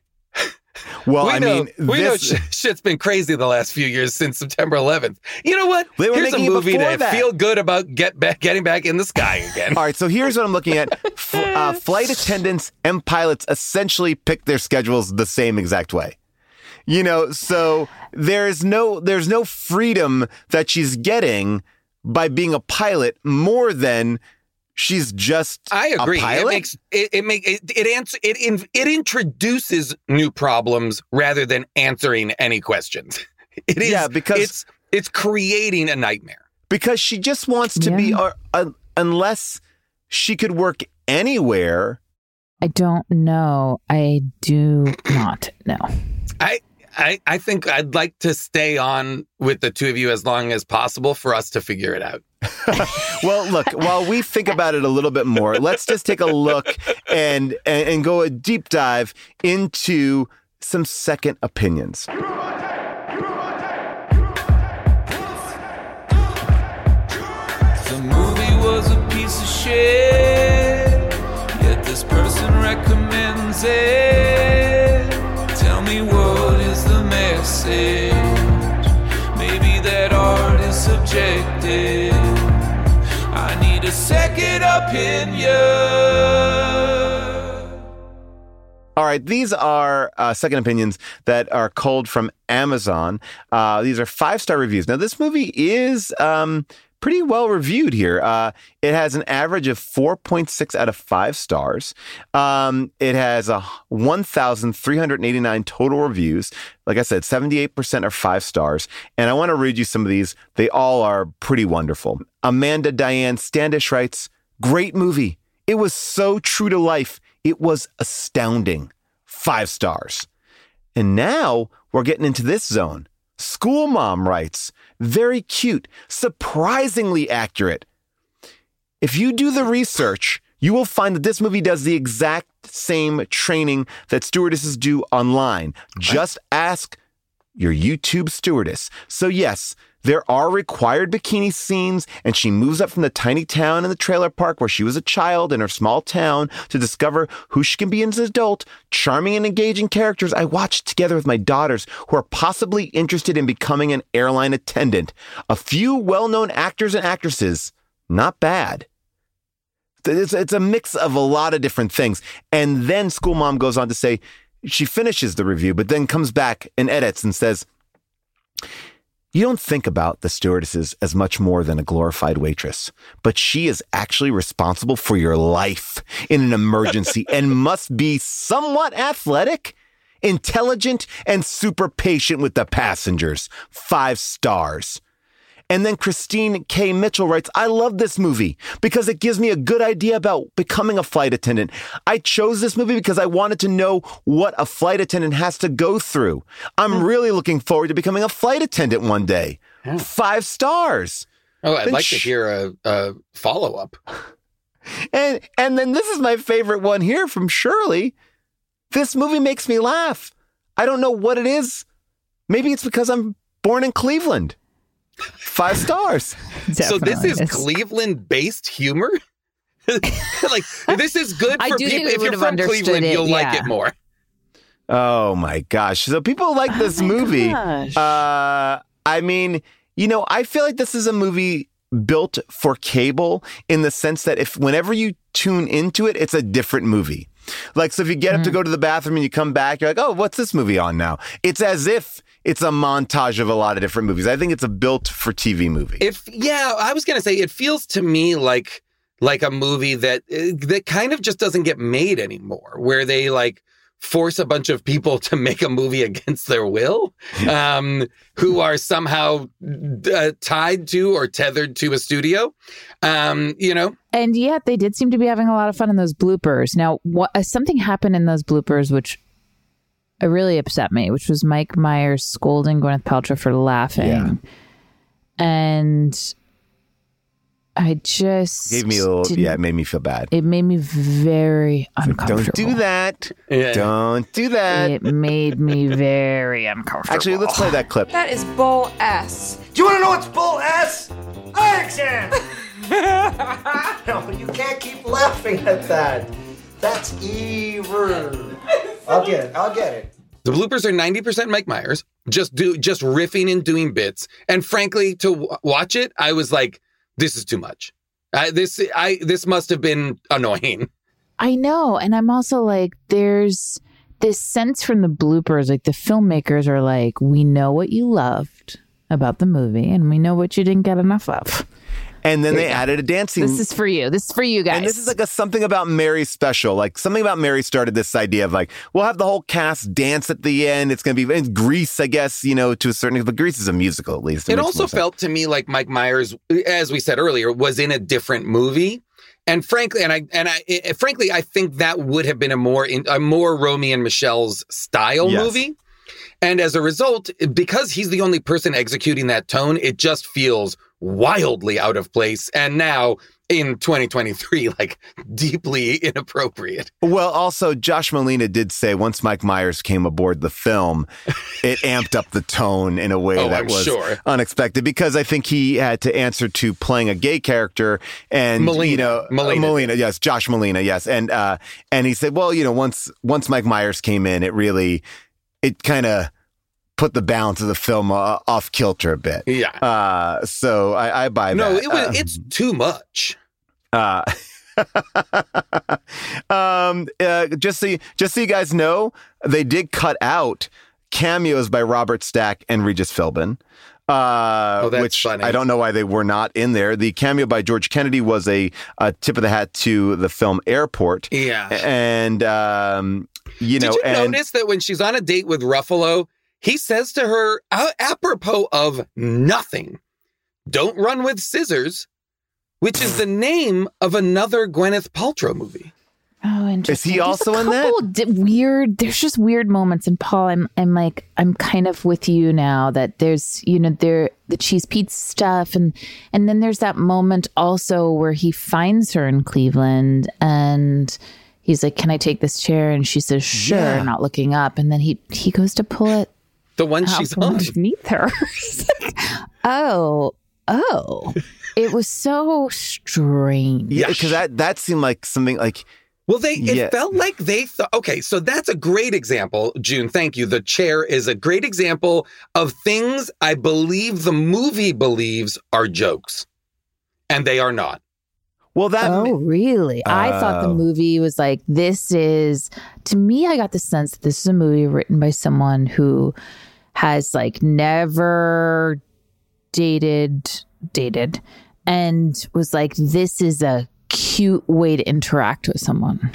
well, we I know, mean, we know sh- shit's been crazy the last few years since September 11th. You know what? They were Here's a movie to that. feel good about get back, getting back in the sky again. [laughs] All right, so here's what I'm looking at. [laughs] F- uh, flight attendants and pilots essentially pick their schedules the same exact way. You know, so there's no there's no freedom that she's getting by being a pilot more than she's just I agree. A It makes it, it make it it answer it in, it introduces new problems rather than answering any questions. [laughs] It is Yeah, because- it's it's creating a nightmare. because she just wants to be Yeah. uh, uh, unless she could work anywhere. I don't know. I do not know. I, I I think I'd like to stay on with the two of you as long as possible for us to figure it out. [laughs] Well, look, while we think about it a little bit more, let's just take a look and, and and go a deep dive into some second opinions. The movie was a piece of shit, yet this person recommends it. Message? Maybe that art is subjective. I need a second opinion. All right, these are uh, second opinions that are culled from Amazon. Uh, these are five star reviews. Now, this movie is um, pretty well reviewed here. Uh, it has an average of 4.6 out of five stars. Um, it has a 1,389 total reviews. Like I said, 78% are five stars. And I want to read you some of these. They all are pretty wonderful. Amanda Diane Standish writes, Great movie. It was so true to life. It was astounding. Five stars. And now we're getting into this zone. School mom writes, very cute, surprisingly accurate. If you do the research, you will find that this movie does the exact same training that stewardesses do online. Just ask your YouTube stewardess. So, yes, there are required bikini scenes, and she moves up from the tiny town in the trailer park where she was a child in her small town to discover who she can be as an adult. Charming and engaging characters I watched together with my daughters who are possibly interested in becoming an airline attendant. A few well known actors and actresses. Not bad. It's, it's a mix of a lot of different things. And then School Mom goes on to say, she finishes the review, but then comes back and edits and says, You don't think about the stewardesses as much more than a glorified waitress, but she is actually responsible for your life in an emergency [laughs] and must be somewhat athletic, intelligent, and super patient with the passengers. Five stars. And then Christine K. Mitchell writes, I love this movie because it gives me a good idea about becoming a flight attendant. I chose this movie because I wanted to know what a flight attendant has to go through. I'm hmm. really looking forward to becoming a flight attendant one day. Hmm. Five stars. Oh, I'd like to hear a, a follow up. [laughs] And and then this is my favorite one here from Shirley. This movie makes me laugh. I don't know what it is. Maybe it's because I'm born in Cleveland. Five stars. So this Definitely is Cleveland based humor? [laughs] like [laughs] this is good I for do people. If you're from Cleveland, it, you'll like it more. Oh my gosh. So people like this movie. gosh. Uh I mean, you know, I feel like this is a movie built for cable in the sense that if whenever you tune into it, it's a different movie. Like so if you get up to go to the bathroom and you come back, you're like, "Oh, what's this movie on now?" It's as if it's a montage of a lot of different movies. I think it's a built for TV movie. If yeah, I was gonna say it feels to me like like a movie that uh, that kind of just doesn't get made anymore, where they like force a bunch of people [laughs] to make a movie against their will, [laughs] um, who are somehow uh, tied to or tethered to a studio. Um, you know, And yet they did seem to be having a lot of fun in those bloopers. Now, what uh, something happened in those bloopers which uh, really upset me, which was Mike Myers scolding Gwyneth Paltrow for laughing. Yeah. And I just Gave me a little yeah, it made me feel bad. It made me very uncomfortable. Don't do that. Yeah. Don't do that. It made me very uncomfortable. Actually, let's play that clip. That is bull S. Do you want to know what's bull S? Accent! [laughs] no, you can't keep laughing at that. That's evil. [laughs] I'll get it. I'll get it. The bloopers are 90% Mike Myers, just do just riffing and doing bits. And frankly, to w- watch it, I was like, this is too much. I, this I this must have been annoying. [laughs] I know. And I'm also like, there's this sense from the bloopers, like the filmmakers are like, we know what you loved about the movie and we know what you didn't get enough of. And then they added a dancing. This is for you. This is for you guys. And this is like a something about Mary special. Like something about Mary started this idea of like, we'll have the whole cast dance at the end. It's going to be in Grease, I guess, you know, to a certain but Grease is a musical at least. It makes also felt to me like Mike Myers, as we said earlier, was in a different movie. And frankly, and I and I frankly, I think that would have been a more in, a more Romy and Michele's style Yes. movie. And as a result, because he's the only person executing that tone, it just feels wildly out of place. And now in 2023, [laughs] like deeply inappropriate. Well, also, Josh Malina did say once Mike Myers came aboard the film, [laughs] it amped up the tone in a way Oh, that I'm was sure. unexpected because I think he had to answer to playing a gay character and Malina. you know Malina Malina, yes, Josh Malina, yes, and uh, and he said, well, you know, once once Mike Myers came in, it really it kind of put the balance of the film uh, off kilter a bit. Yeah. Uh, so I, I buy No, that. it was, Uh, it's too much. uh, [laughs] um, uh, just so you, just so you guys know, they did cut out cameos by Robert Stack and Regis Philbin. Uh, Oh, that's which funny. I don't know why they were not in there. The cameo by George Kennedy was a, a tip of the hat to the film Airport. Yeah. And, um, you know Did know, you and notice that when she's on a date with Ruffalo, he says to her, apropos of nothing, don't run with scissors, which is the name of another Gwyneth Paltrow movie. Oh, interesting. Is he also a in that? couple di- weird. There's just weird moments. And Paul, I'm, I'm like, I'm kind of with you now that there's, you know, there the cheese pizza stuff, and and then there's that moment also where he finds her in Cleveland, and he's like, "Can I take this chair?" And she says, "Sure," Yeah. not looking up, and then he he goes to pull it The one out she's on. underneath her. [laughs] Oh, oh, it was so strange. yeah, because that that seemed like something like Well, they it Yeah. felt like they thought. Okay, so that's a great example, June. Thank you. The chair is a great example of things I believe the movie believes are jokes, and they are not. well that Oh, really? I thought the Oh. movie was like, this is, to me, I got the sense that this is a movie written by someone who has like never dated, dated, and was like, this is a cute way to interact with someone.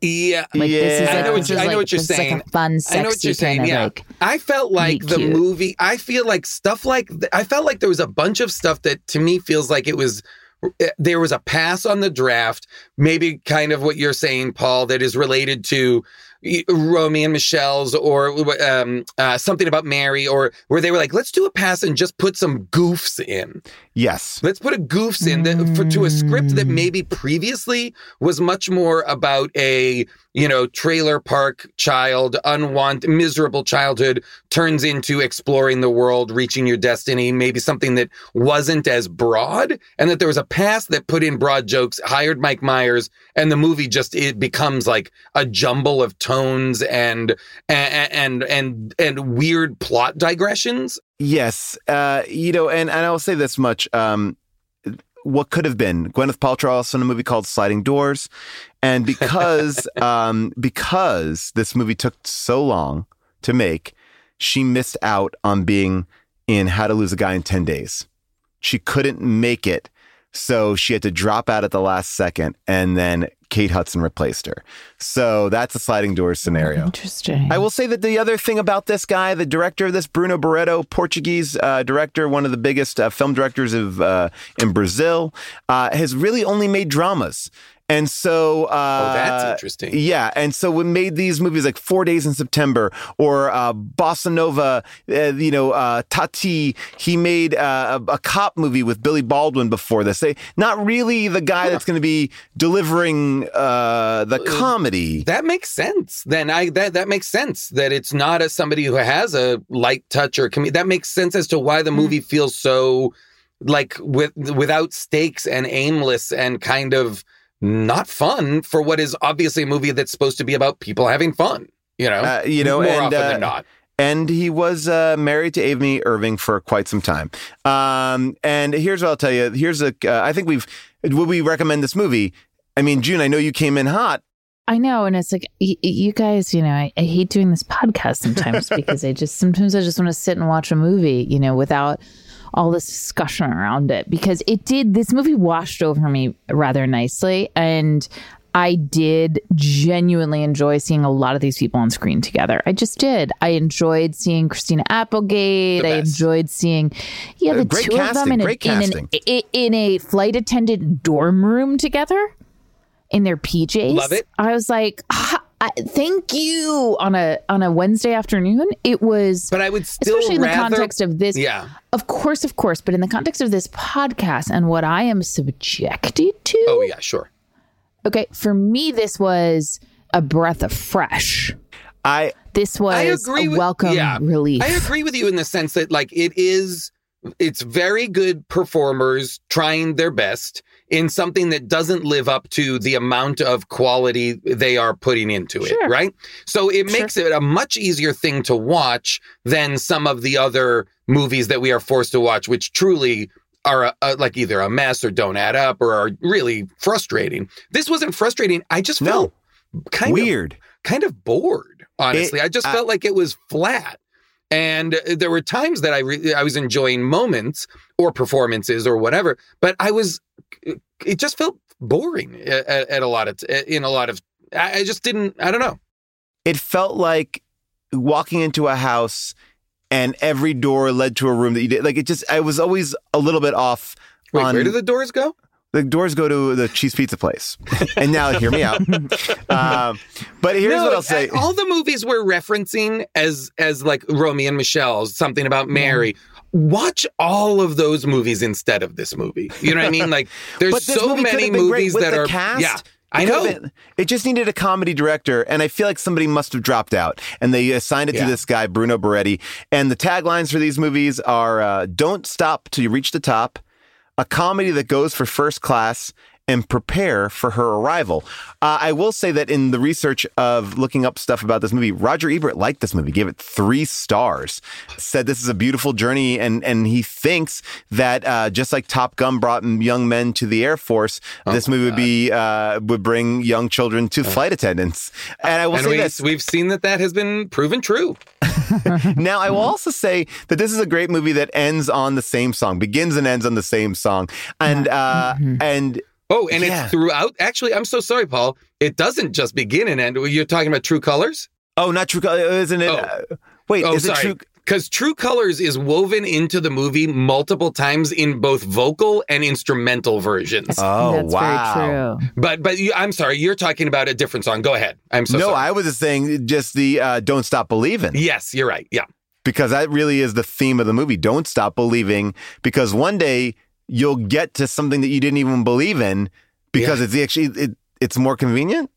Yeah, Like, this is Yeah. I know what this you- is I know like- what you're saying. Like a fun, sexy I know what you're saying. kind of Yeah, like, I felt like the cute. movie. I feel like stuff like th- I felt like there was a bunch of stuff that to me feels like it was. eh, There was a pass on the draft, maybe kind of what you're saying, Paul, that is related to Romy and Michele's or um, uh, something about Mary, or where they were like, let's do a pass and just put some goofs in. yes. Let's put a goofs in that, for, to a script Mm. that maybe previously was much more about a you know trailer park child, unwanted, miserable childhood turns into exploring the world, reaching your destiny. Maybe something that wasn't as broad, and that there was a past that put in broad jokes, hired Mike Myers, and the movie just it becomes like a jumble of tones and and and and, and weird plot digressions. Yes, uh, you know, and, and I'll say this much. Um, what could have been Gwyneth Paltrow also in a movie called Sliding Doors, and because [laughs] um, because this movie took so long to make, she missed out on being in How to Lose a Guy in Ten Days. She couldn't make it, so she had to drop out at the last second, and then Kate Hudson replaced her. So that's a sliding doors scenario. Interesting. I will say that the other thing about this guy, the director of this, Bruno Barreto, Portuguese uh, director, one of the biggest uh, film directors of uh, in Brazil, uh, has really only made dramas. And so, uh, Oh, that's interesting. Yeah, and so we made these movies like Four Days in September or uh, Bossa Nova. Uh, you know, uh, Tati. He made uh, a, a cop movie with Billy Baldwin before this. They, not really the guy that's going to be delivering uh, the comedy. That makes sense. Then I that that makes sense that it's not as somebody who has a light touch or com- that makes sense as to why the movie feels so like with without stakes and aimless and kind of not fun for what is obviously a movie that's supposed to be about people having fun. You know, Uh, you know, more and, often uh, than not. And he was uh, married to Amy Irving for quite some time. Um, and here's what I'll tell you. Here's a. Uh, I think we've. Would we recommend this movie? I mean, June. I know you came in hot. I know, and it's like y- y- you guys, you know, I, I hate doing this podcast sometimes [laughs] because I just sometimes I just want to sit and watch a movie, you know, without all this discussion around it because it did. This movie washed over me rather nicely, and I did genuinely enjoy seeing a lot of these people on screen together. I just did. I enjoyed seeing Christina Applegate. I enjoyed seeing, yeah, Uh, the great two of them in, a, in, an, in a flight attendant dorm room together in their PJs. Love it. I was like, "Ah, I, thank you on a on a Wednesday afternoon. It was, but I would still especially in the context of this. Yeah. of course, of course. But in the context of this podcast and what I am subjected to, Oh yeah, sure. okay, for me, this was a breath of fresh. I this was I agree a with, welcome yeah. relief. I agree with you in the sense that like it is it's very good performers trying their best in something that doesn't live up to the amount of quality they are putting into it, right? So it makes it a much easier thing to watch than some of the other movies that we are forced to watch which truly are a, a- like either a mess or don't add up or are really frustrating. This wasn't frustrating. I just felt kind Weird. of kind of bored. Honestly, It- I just I- felt like it was flat. And uh, there were times that I re- I was enjoying moments or performances or whatever, but I was it just felt boring at, at a lot of in a lot of I I just didn't I don't know. It felt like walking into a house and every door led to a room that you did. Like it just, I was always a little bit off. Wait, on, where do the doors go? The doors go to the cheese pizza place. [laughs] and now, hear me out. [laughs] um, but here's No, what I'll say. All the movies we're referencing as as like Romy and Michele, something about Mary. Watch all of those movies instead of this movie. You know what I mean? Like [laughs] there's so many have been great movies that are cast. yeah. I know. been- it just needed a comedy director, and I feel like somebody must have dropped out, and they assigned it Yeah. to this guy Bruno Barreto. And the taglines for these movies are uh, "Don't stop till you reach the top," a comedy that goes for first class, and prepare for her arrival. Uh, I will say that in the research of looking up stuff about this movie, Roger Ebert liked this movie, gave it three stars, said this is a beautiful journey, and and he thinks that uh, just like Top Gun brought young men to the Air Force, Oh this movie would be uh, would bring young children to flight attendants. And I will and say we, this: we've seen that that has been proven true. [laughs] now, I will [laughs] also say that this is a great movie that ends on the same song, begins and ends on the same song, and uh, and Oh, and Yeah. it's throughout. Actually, I'm so sorry, Paul. It doesn't just begin and end. You're talking about True Colors. oh, not true, Color- isn't it? Oh. uh, wait, Oh, is it sorry. true? Because True Colors is woven into the movie multiple times in both vocal and instrumental versions. Oh, That's wow. very true. But but you, I'm sorry, you're talking about a different song. Go ahead. I'm so sorry. no, sorry. I was just saying just the uh, "Don't Stop Believing" yes, you're right. Yeah. because that really is the theme of the movie. Don't stop believing because one day you'll get to something that you didn't even believe in because it's actually it, it's more convenient.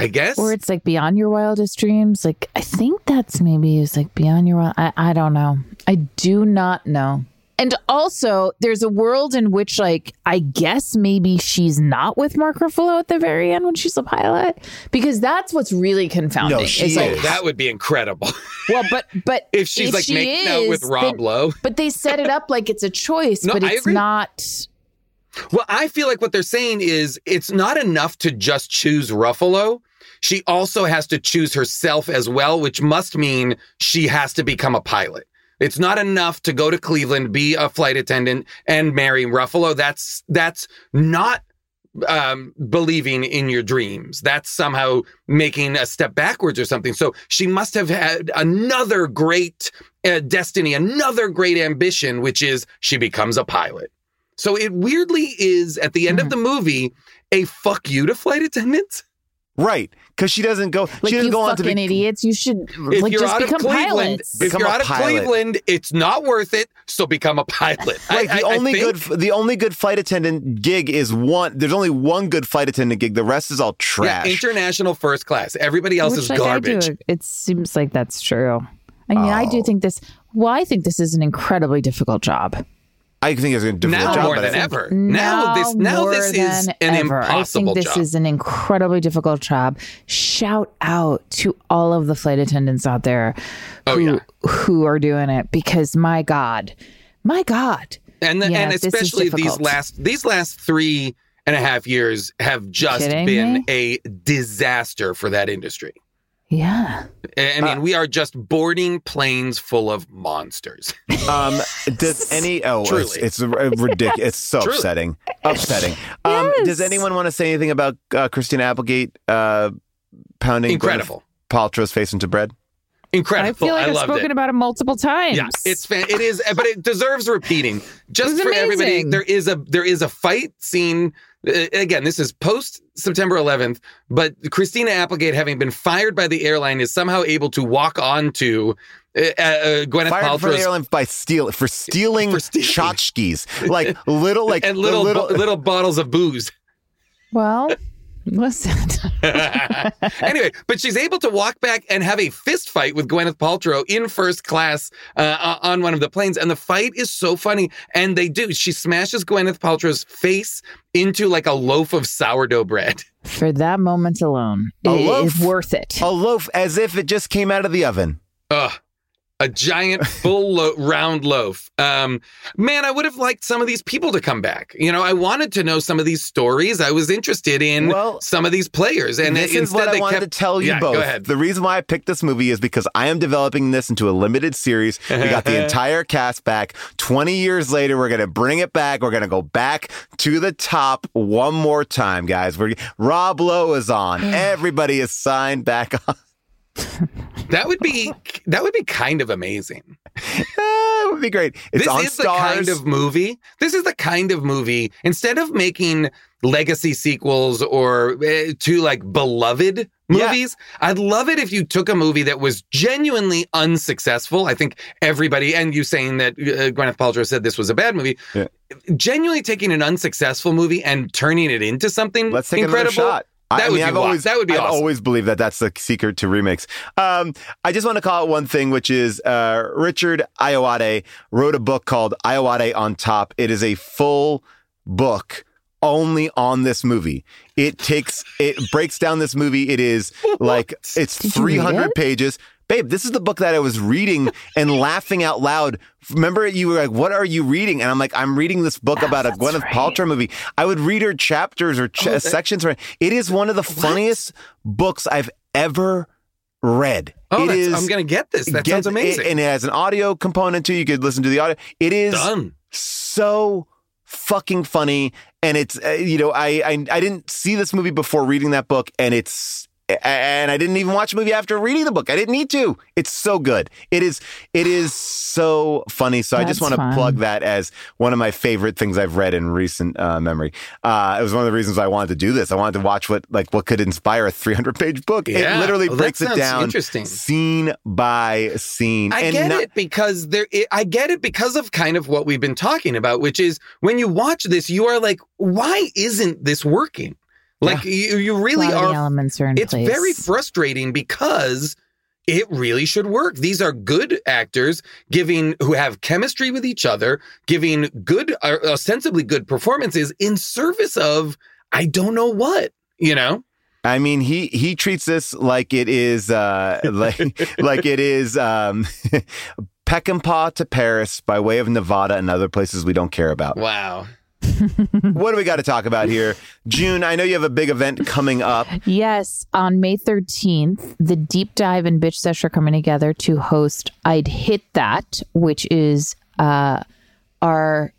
I guess. Or it's like beyond your wildest dreams. Like I think that's maybe is like beyond your. wild- I I don't know. I do not know. And also, there's a world in which, like, I guess maybe she's not with Mark Ruffalo at the very end when she's a pilot, because that's what's really confounding. No, she It's like, is. Oh, that would be incredible. [laughs] well, but but If she's, like, she making out with is, Rob then- Lowe. but they set it up like it's a choice, No, but I it's not. Well, I feel like what they're saying is it's not enough to just choose Ruffalo. She also has to choose herself as well, which must mean she has to become a pilot. It's not enough to go to Cleveland, be a flight attendant, and marry Ruffalo. That's that's not um, believing in your dreams. That's somehow making a step backwards or something. So she must have had another great uh, destiny, another great ambition, which is she becomes a pilot. So it weirdly is at the end of the movie a fuck you to flight attendants. Right, because she doesn't go. Like she doesn't you go on to fucking be. idiots, you should If like you're just out of become Cleveland, pilots. if Become you're a out of pilot. Cleveland, it's not worth it. So become a pilot. I- the I- I only think- good, the only good flight attendant gig is one. There's only one good flight attendant gig. The rest is all Yeah, trash. international first class. Everybody else Which, is like, I do- garbage. it seems like that's true. I mean, I Oh. do think this. Well, I think this is an incredibly difficult job. I think it's a difficult Now job, more but than ever. Now this now more this is than an ever. impossible I think this job. is an incredibly difficult job. Shout out to all of the flight attendants out there Oh, who yeah. who are doing it because my God, my God. and the, Yeah, and especially these last these last three and a half years have just Kidding been me? a disaster for that industry. Yeah. I I Uh, mean, we are just boarding planes full of monsters. [laughs] Um, does any? Oh, it's, Truly. it's ridiculous. It's so Truly. upsetting. Upsetting. Um, does anyone want to say anything about uh, Christina Applegate uh, pounding Incredible. Gwyneth Paltrow's face into bread? Incredible. I feel like I I've spoken it. about it multiple times. Yeah, it's fan- it is, but it deserves repeating. Just was for everybody, there is a there is a fight scene. Uh, again, this is post September 11th, but Christina Applegate, having been fired by the airline, is somehow able to walk onto uh, uh, Gwyneth Fired from the airline by steal for stealing, For stealing. tchotchkes, like little [laughs] like and little little. bo- little bottles of booze. Well, listen. [laughs] anyway, but she's able to walk back and have a fist fight with Gwyneth Paltrow in first class uh, on one of the planes. And the fight is so funny. And they do. She smashes Gwyneth Paltrow's face into like a loaf of sourdough bread. [laughs] For that moment alone, A it loaf. is worth it. a loaf as if it just came out of the oven. Ugh. A giant [laughs] full lo- round loaf. Um, man, I would have liked some of these people to come back. You know, I wanted to know some of these stories. I was interested in Well, some of these players, and this instead is what they I wanted kept- to tell you Yeah, both. Go ahead. The reason why I picked this movie is because I am developing this into a limited series. We got the [laughs] entire cast back. 20 years later, we're going to bring it back. We're going to go back to the top one more time, guys. We're, Rob Lowe is on. [sighs] Everybody is signed back on. [laughs] That would be that would be kind of amazing. [laughs] Ah, it would be great. It's this is Stars. the kind of movie. This is the kind of movie. Instead of making legacy sequels or uh, to like beloved Yeah. movies, I'd love it if you took a movie that was genuinely unsuccessful. I think everybody, and you saying that uh, Gwyneth Paltrow said this was a bad movie, Yeah. genuinely taking an unsuccessful movie and turning it into something Let's take incredible. another shot. That I would mean, be I've always, that would be I've awesome. always believed that that's the secret to remakes. Um, I just want to call out one thing, which is uh, Richard Ayoade wrote a book called Ayoade on Top. It is a full book only on this movie. It takes, it breaks down this movie. It is [laughs] like, it's Did you read 300 it? pages. Babe, this is the book that I was reading and [laughs] laughing out loud. Remember, you were like, "What are you reading?" And I'm like, "I'm reading this book about a Gwyneth right. Paltrow movie." I would read her chapters or ch- Oh, that- sections. Right, it is one of the funniest books I've ever read. Oh, It is- I'm going to get this. That get- sounds amazing. it- and it has an audio component too. You could listen to the audio. It is Done. so fucking funny and it's uh, you know I, I i didn't see this movie before reading that book and it's and I didn't even watch the movie after reading the book. I didn't need to. It's so good. It is. It is so funny. So I just want to plug that as one of my favorite things I've read in recent uh, memory. Uh, it was one of the reasons I wanted to do this. I wanted to watch what like what could inspire a 300 page book. Yeah. It literally Well, breaks it down, interesting. scene by scene. I and get not- it because there. It, I get it because of kind of what we've been talking about, which is when you watch this, you are like, why isn't this working? Like you, you really lot the are. elements are in It's place. very frustrating because it really should work. These are good actors giving who have chemistry with each other, giving good, uh, ostensibly good performances in service of I don't know what, you know. I mean, he he treats this like it is uh, [laughs] like like it is um, [laughs] Peckinpah to Paris by way of Nevada and other places we don't care about. Wow. [laughs] what do we got to talk about here? June, I know you have a big event coming up. Yes, on May 13th, the Deep Dive and Bitch Sesh are coming together to host I'd Hit That, which is uh, our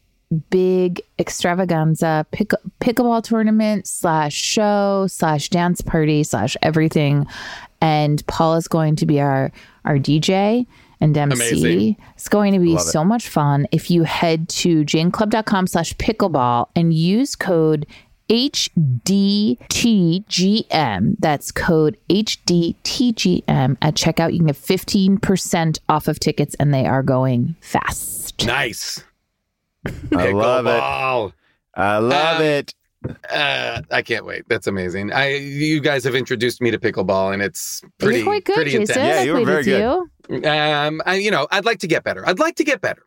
big extravaganza pick, pickleball tournament slash show slash dance party slash everything. And Paul is going to be our, our DJ and MC. Amazing. It's going to be Love it. so much fun. If you head to janeclub.com slash pickleball and use code HDTGM, that's code HDTGM at checkout, you can get 15% off of tickets and they are going fast. Nice. I love it. Pickleball. I love Um, it. Uh, I can't wait. That's amazing. I you guys have introduced me to pickleball, and it's pretty You're quite good, pretty Jason. intense. Yeah, you were I very good. you. Um, I, you know, I'd like to get better. I'd like to get better.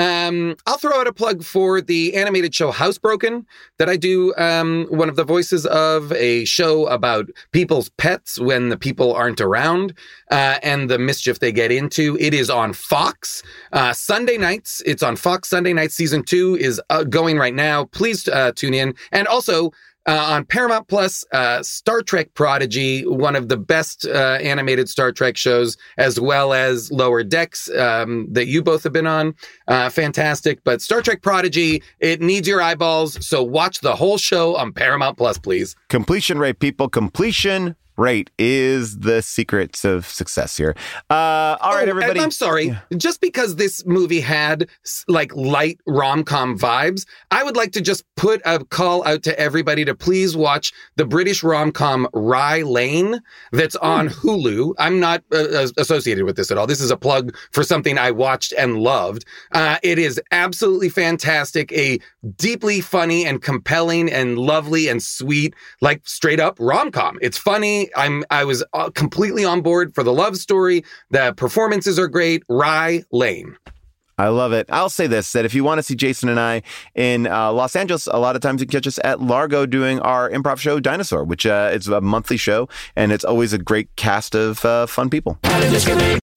Um, I'll throw out a plug for the animated show Housebroken that I do. Um, one of the voices of a show about people's pets when the people aren't around, uh, and the mischief they get into. It is on Fox uh, Sunday nights. It's on Fox Sunday nights. Season two is uh, going right now. Please uh, tune in, and also. Uh, on Paramount Plus, uh, Star Trek Prodigy, one of the best uh, animated Star Trek shows, as well as Lower Decks um, that you both have been on. Uh, fantastic. But Star Trek Prodigy, it needs your eyeballs. So watch the whole show on Paramount Plus, please. Completion rate, people. Completion rate is the secrets of success here. Uh, all right, Oh, and everybody. I'm sorry. Just because this movie had like light rom com vibes, I would like to just put a call out to everybody to please watch the British rom com Rye Lane that's on Hulu. I'm not uh, uh, associated with this at all. This is a plug for something I watched and loved. Uh, it is absolutely fantastic. A deeply funny and compelling and lovely and sweet, like straight up rom com. It's funny. I'm I was uh, completely on board for the love story. The performances are great. Rye Lane. I love it. I'll say this that if you want to see Jason and I in uh, Los Angeles, a lot of times you catch us at Largo doing our improv show Dinosaur, which uh, is a monthly show and it's always a great cast of uh, fun people.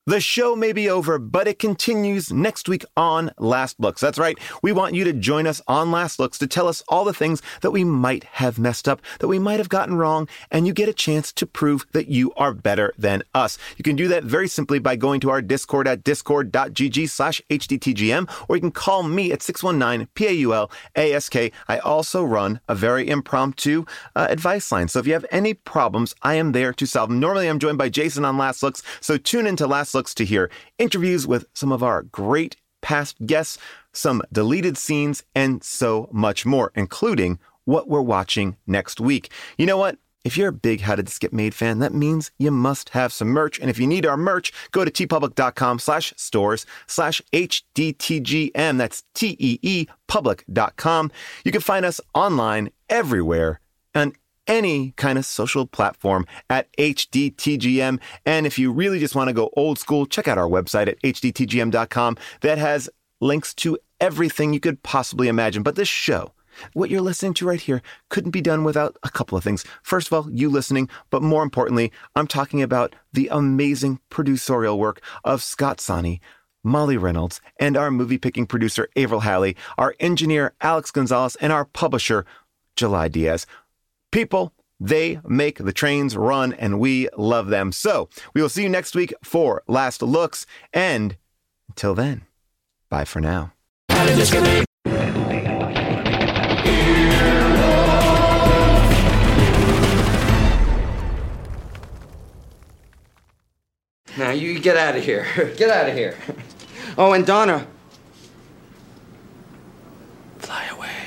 The show may be over, but it continues next week on Last Looks. That's right. We want you to join us on Last Looks to tell us all the things that we might have messed up, that we might have gotten wrong, and you get a chance to prove that you are better than us. You can do that very simply by going to our Discord at discord.gg slash hdtgm, or you can call me at 619-PAUL-ASK. I also run a very impromptu uh, advice line. So if you have any problems, I am there to solve them. Normally, I'm joined by Jason on Last Looks, so tune into Last Looks to hear interviews with some of our great past guests, some deleted scenes, and so much more, including what we're watching next week. You know what? If you're a big How Did This Get Made fan, that means you must have some merch. And if you need our merch, go to teepublic.com slash stores slash HDTGM. That's T-E-E public.com. You can find us online everywhere on any kind of social platform at HDTGM. And if you really just want to go old school, check out our website at HDTGM.com that has links to everything you could possibly imagine. But this show, what you're listening to right here couldn't be done without a couple of things. First of all, you listening, but more importantly, I'm talking about the amazing producerial work of Scott Sani, Molly Reynolds, and our movie picking producer, Avril Halley, our engineer, Alex Gonzalez, and our publisher, July Diaz. People, they make the trains run, and we love them. So we will see you next week for Last Looks. And until then, bye for now. Now you get out of here. [laughs] Get out of here. [laughs] Oh, and Donna. Fly away.